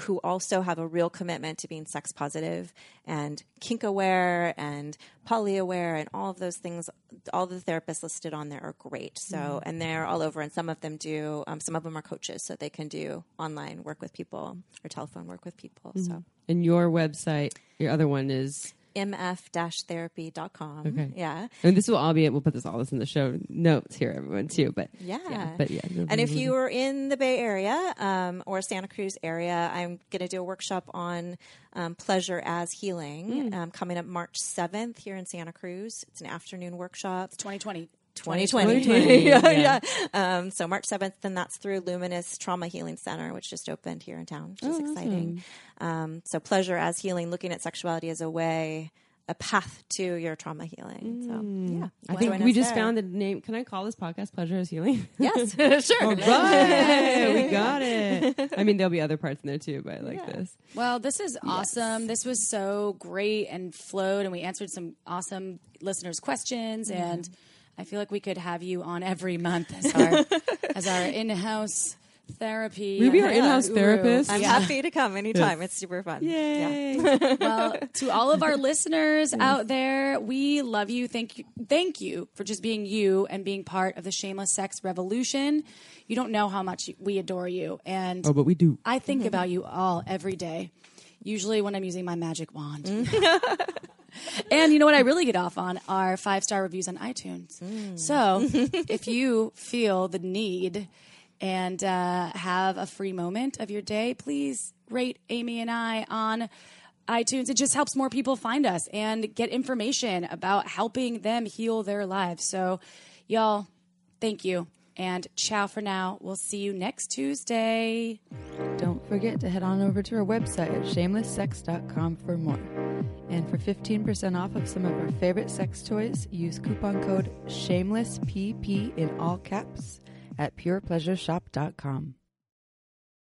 who also have a real commitment to being sex positive and kink aware and poly aware and all of those things all the therapists listed on there are great. So and they're all over and some of them do um, some of them are coaches so they can do online work with people or telephone work with people so. And your website your other one is mf-therapy.com Okay. yeah and this will all be we'll put this all this in the show notes here everyone too but Yeah. but yeah And if you are in the Bay Area um, or Santa Cruz area, I'm going to do a workshop on um, pleasure as healing um, coming up March 7th here in Santa Cruz. It's an afternoon workshop. It's 2020. 2020. 2020, yeah. yeah. yeah. Um, so March 7th, and that's through Luminous Trauma Healing Center, which just opened here in town, which is exciting. Um, so pleasure as healing, looking at sexuality as a way, a path to your trauma healing. So yeah, I think we just there. found the name. Can I call this podcast "Pleasure is Healing"? Yes, sure. All right, we got it. I mean, there'll be other parts in there too, but I like this. Well, this is awesome. This was so great and flowed, and we answered some awesome listeners' questions. And I feel like we could have you on every month as our as our in-house therapy. We'll be our in-house therapist. I'm Yeah. happy to come anytime. It's super fun. Yeah. Yay! well, to all of our listeners out there, we love you. Thank you. Thank you for just being you and being part of the shameless sex revolution. You don't know how much we adore you. And oh, but we do. I think mm-hmm. about you all every day, usually when I'm using my magic wand. and you know what I really get off on are five star reviews on iTunes. So if you feel the need and uh, have a free moment of your day, please rate Amy and I on iTunes. It just helps more people find us and get information about helping them heal their lives. So, y'all, thank you. And ciao for now. We'll see you next Tuesday. Don't forget to head on over to our website at shamelesssex.com for more. And for 15% off of some of our favorite sex toys, use coupon code SHAMELESSPP in all caps at purepleasureshop.com. shop.com.